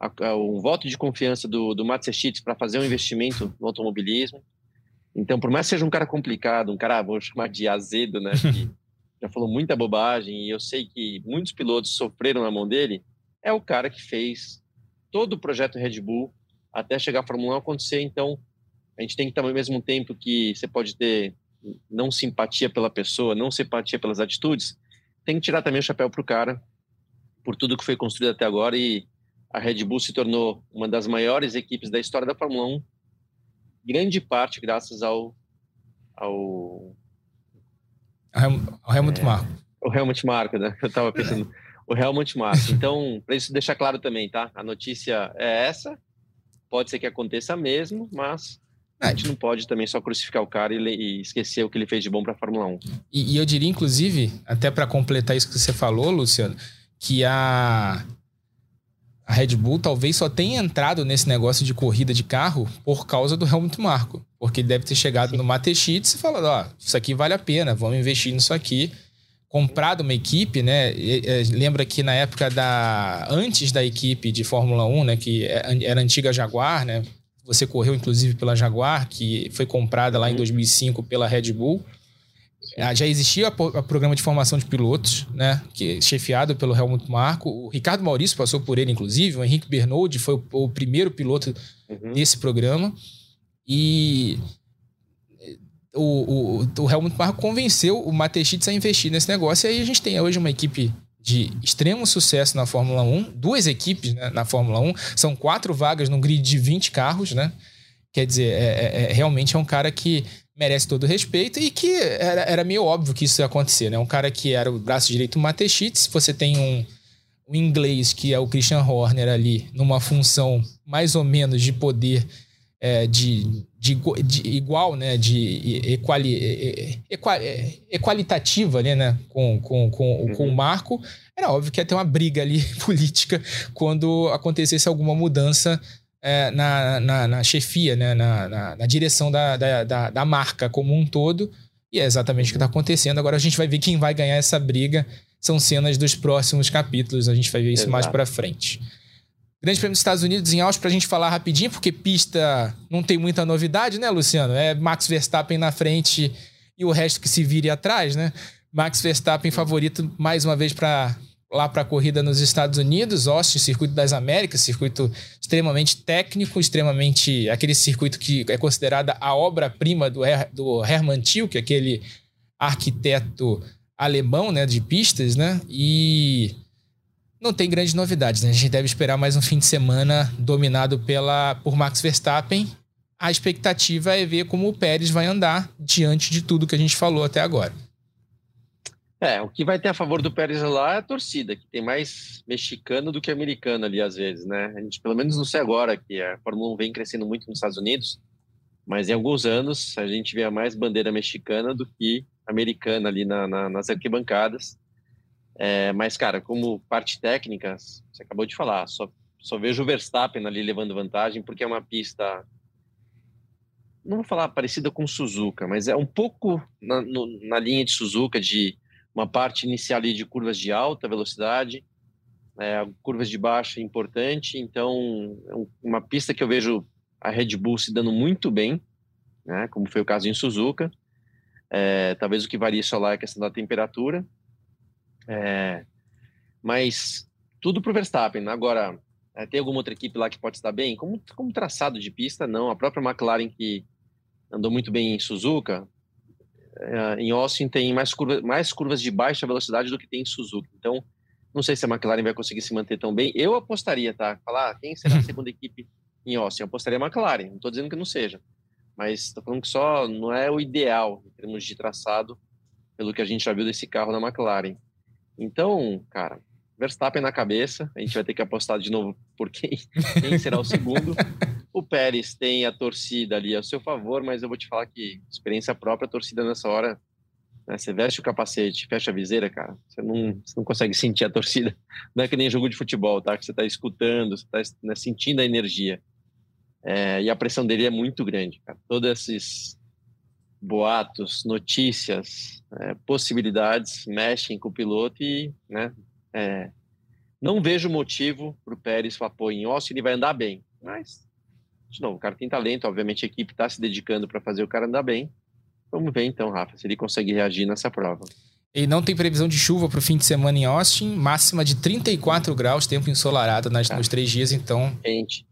um voto de confiança do, do Matsushita para fazer um investimento no automobilismo. Então, por mais que seja um cara complicado, um cara, vou chamar de azedo, né, que já falou muita bobagem, e eu sei que muitos pilotos sofreram na mão dele, é o cara que fez todo o projeto Red Bull até chegar à Fórmula 1 acontecer. Então, a gente tem que estar ao mesmo tempo que você pode ter não simpatia pela pessoa, não simpatia pelas atitudes, tem que tirar também o chapéu para o cara por tudo que foi construído até agora e a Red Bull se tornou uma das maiores equipes da história da Fórmula 1, grande parte graças ao ao, ao Helmut é, Marko. O Helmut Marko, né? Eu estava pensando o Helmut Marko. Então, para isso deixar claro também, tá? A notícia é essa. Pode ser que aconteça mesmo, mas a gente não pode também só crucificar o cara e, e esquecer o que ele fez de bom para a Fórmula 1. E, e eu diria, inclusive, até para completar isso que você falou, Luciano, que a a Red Bull talvez só tenha entrado nesse negócio de corrida de carro por causa do Helmut Marko. Porque ele deve ter chegado Sim. no Matechitz e falado, ó, oh, isso aqui vale a pena, vamos investir nisso aqui. Comprado uma equipe, né? Lembra que na época da... Antes da equipe de Fórmula 1, né? Que é, era a antiga Jaguar, né? Você correu, inclusive, pela Jaguar, que foi comprada lá em 2005 uhum. pela Red Bull. Ah, já existia o programa de formação de pilotos, né? Que chefiado pelo Helmut Marko. O Ricardo Maurício passou por ele, inclusive. O Henrique Bernold foi o, o primeiro piloto uhum. desse programa. E o, o, o Helmut Marko convenceu o Matechitz a investir nesse negócio. E aí a gente tem hoje uma equipe de extremo sucesso na Fórmula 1, duas equipes né, na Fórmula 1, são quatro vagas no grid de 20 carros, né? Quer dizer, é, é, é realmente é um cara que merece todo o respeito e que era, era meio óbvio que isso ia acontecer, né? Um cara que era o braço direito do Matechitz, você tem um, um inglês que é o Christian Horner ali, numa função mais ou menos de poder é, de, de, de, igual, né? De equali, equali, equalitativa ali, né? Com, com, com, uhum. com o Marco. Era óbvio que ia ter uma briga ali política quando acontecesse alguma mudança é, na, na, na, chefia, né? na, na, na direção da, da, da, da, marca como um todo. E é exatamente o que está acontecendo. Agora a gente vai ver quem vai ganhar essa briga. São cenas dos próximos capítulos. A gente vai ver isso Exato. mais para frente. Grande Prêmio dos Estados Unidos em Austin para a gente falar rapidinho, porque pista não tem muita novidade, né, Luciano? É Max Verstappen na frente e o resto que se vire atrás, né? Max Verstappen favorito mais uma vez para lá para a corrida nos Estados Unidos, Austin, Circuito das Américas, circuito extremamente técnico, extremamente aquele circuito que é considerada a obra-prima do, Her, do Hermann Tilke, aquele arquiteto alemão, né, de pistas, né? E não tem grandes novidades, né? A gente deve esperar mais um fim de semana dominado pela por Max Verstappen. A expectativa é ver como o Pérez vai andar diante de tudo que a gente falou até agora. É, o que vai ter a favor do Pérez lá é a torcida, que tem mais mexicano do que americano ali às vezes, né? A gente, pelo menos não sei agora, que a Fórmula 1 vem crescendo muito nos Estados Unidos, mas em alguns anos a gente vê mais bandeira mexicana do que americana ali na, na, nas arquibancadas. É, mas, cara, como parte técnica, você acabou de falar, só, só vejo o Verstappen ali levando vantagem, porque é uma pista não vou falar parecida com Suzuka, mas é um pouco na, no, na linha de Suzuka de uma parte inicial ali de curvas de alta velocidade, é, curvas de baixa importante, então é uma pista que eu vejo a Red Bull se dando muito bem, né, como foi o caso em Suzuka, é, talvez o que varia só lá é a questão da temperatura, é, mas tudo para o Verstappen. Agora, é, tem alguma outra equipe lá que pode estar bem? Como, como traçado de pista, não. A própria McLaren, que andou muito bem em Suzuka, em Austin tem mais, curva, mais curvas de baixa velocidade do que tem em Suzuka. Então, não sei se a McLaren vai conseguir se manter tão bem. Eu apostaria, tá? Falar ah, quem será a segunda equipe em Austin? Eu apostaria a McLaren. Não estou dizendo que não seja. Mas estou falando que só não é o ideal em termos de traçado pelo que a gente já viu desse carro da McLaren. Então, cara, Verstappen na cabeça, a gente vai ter que apostar de novo por quem, quem será o segundo. O Pérez tem a torcida ali a seu favor, mas eu vou te falar que experiência própria, a torcida nessa hora, né, você veste o capacete, fecha a viseira, cara, você não, você não consegue sentir a torcida. Não é que nem jogo de futebol, tá? Que você está escutando, você está né, sentindo a energia. É, e a pressão dele é muito grande, cara. Todos esses boatos, notícias, é, possibilidades mexem com o piloto e, né, é, não vejo motivo para o Pérez falar, pô, em Austin ele vai andar bem. Mas, de novo, o cara tem talento, obviamente a equipe está se dedicando para fazer o cara andar bem. Vamos ver então, Rafa, se ele consegue reagir nessa prova. E não tem previsão de chuva para o fim de semana em Austin, máxima de 34 graus, tempo ensolarado nas, nos três dias, então. Quente.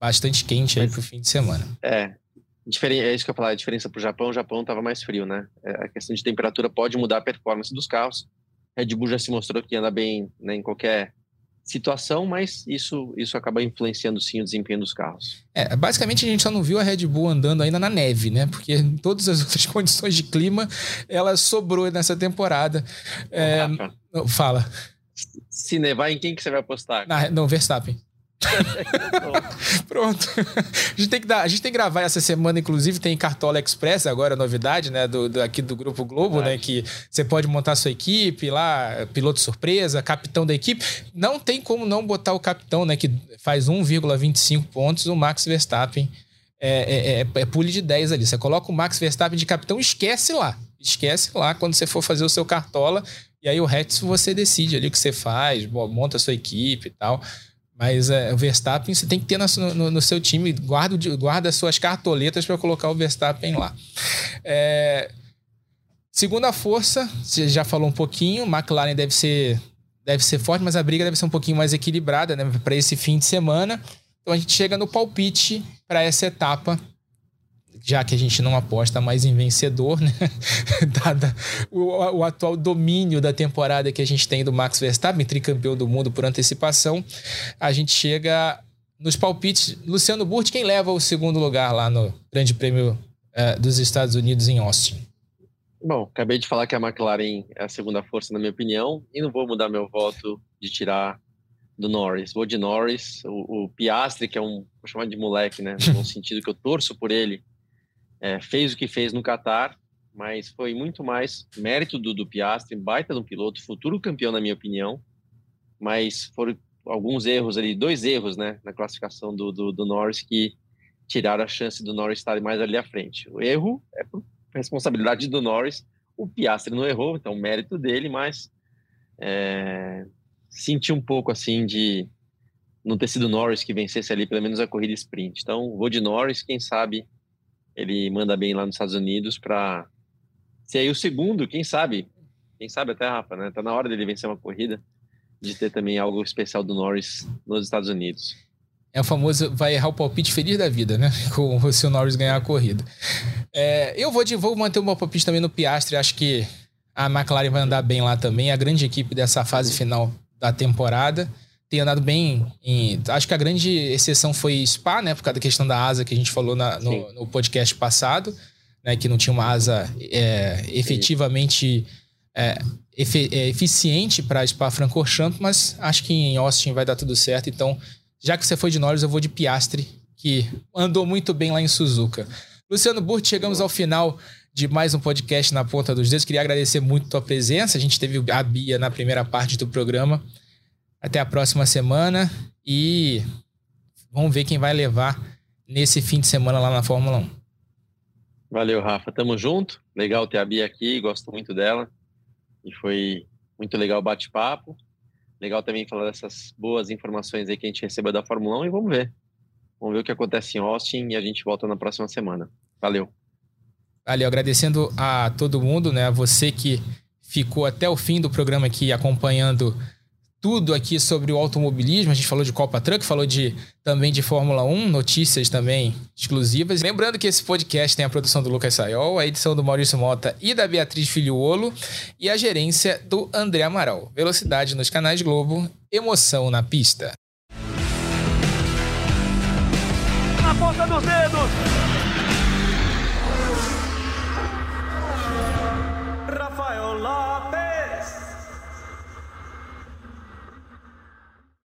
Bastante quente aí para o fim de semana. É, é isso que eu ia falar, a diferença para o Japão, o Japão estava mais frio, né? É, a questão de temperatura pode mudar a performance dos carros. Red Bull já se mostrou que anda bem né, em qualquer situação, mas isso, isso acaba influenciando sim o desempenho dos carros. É, basicamente a gente só não viu a Red Bull andando ainda na neve, né? Porque em todas as outras condições de clima ela sobrou nessa temporada. É, fala. Se nevar, em quem que você vai apostar? Na, no Verstappen. Pronto. A gente, tem que dar, a gente tem que gravar essa semana, inclusive, tem Cartola Express agora, novidade, né? Do, do aqui do Grupo Globo, né? Que você pode montar sua equipe lá, piloto surpresa, capitão da equipe. Não tem como não botar o capitão, né? Que faz 1,25 pontos, o Max Verstappen. É, é, é, é pule de 10 ali. Você coloca o Max Verstappen de capitão, esquece lá. Esquece lá quando você for fazer o seu cartola. E aí o resto você decide ali o que você faz, monta a sua equipe e tal. Mas é, o Verstappen você tem que ter no, no, no seu time, guarda, guarda suas cartoletas para colocar o Verstappen lá. É, segunda força, você já falou um pouquinho, McLaren deve ser, deve ser forte, mas a briga deve ser um pouquinho mais equilibrada né, para esse fim de semana. Então a gente chega no palpite para essa etapa já que a gente não aposta mais em vencedor, né? Dada o, o, atual domínio da temporada que a gente tem do Max Verstappen, tricampeão do mundo por antecipação, a gente chega nos palpites. Luciano Burti, quem leva o segundo lugar lá no Grande Prêmio uh, dos Estados Unidos em Austin? Bom, acabei de falar que a McLaren é a segunda força, na minha opinião, e não vou mudar meu voto de tirar do Norris. Vou de Norris. O, o Piastri, que é um, vou chamar de moleque, né? No sentido que eu torço por ele, é, fez o que fez no Qatar, mas foi muito mais mérito do, do Piastri, baita do piloto, futuro campeão, na minha opinião. Mas foram alguns erros ali, dois erros, né, na classificação do, do, do Norris que tiraram a chance do Norris estar mais ali à frente. O erro é por responsabilidade do Norris. O Piastri não errou, então mérito dele, mas é, senti um pouco assim de não ter sido Norris que vencesse ali pelo menos a corrida sprint. Então vou de Norris, quem sabe ele manda bem lá nos Estados Unidos para ser aí o segundo, quem sabe, quem sabe até, Rafa, né? Tá na hora dele vencer uma corrida, de ter também algo especial do Norris nos Estados Unidos. É o famoso vai errar o palpite feliz da vida, né? Com o Norris ganhar a corrida. É, eu vou, de, vou manter o meu palpite também no Piastre. Acho que a McLaren vai andar bem lá também. A grande equipe dessa fase final da temporada tem andado bem. Em, acho que a grande exceção foi Spa, né? Por causa da questão da asa que a gente falou na, no, no, podcast passado, né? Que não tinha uma asa é, efetivamente é, efe, é, eficiente para Spa Francorchamps, mas acho que em Austin vai dar tudo certo. Então, já que você foi de Norris, eu vou de Piastre, que andou muito bem lá em Suzuka. Luciano Burti, chegamos ao final de mais um podcast na ponta dos dedos. Queria agradecer muito a tua presença. A gente teve a Bia na primeira parte do programa. Até a próxima semana e vamos ver quem vai levar nesse fim de semana lá na Fórmula 1. Valeu, Rafa. Tamo junto. Legal ter a Bia aqui, gosto muito dela. E foi muito legal o bate-papo. Legal também falar dessas boas informações aí que a gente recebeu da Fórmula 1 e vamos ver. Vamos ver o que acontece em Austin e a gente volta na próxima semana. Valeu. Valeu, agradecendo a todo mundo, né? A você que ficou até o fim do programa aqui acompanhando tudo aqui sobre o automobilismo. A gente falou de Copa Truck, falou de, também de Fórmula 1, notícias também exclusivas. Lembrando que esse podcast tem a produção do Lucas Sayol, a edição do Maurício Mota e da Beatriz Filhuolo e a gerência do André Amaral. Velocidade nos canais Globo, emoção na pista. Na ponta dos dedos!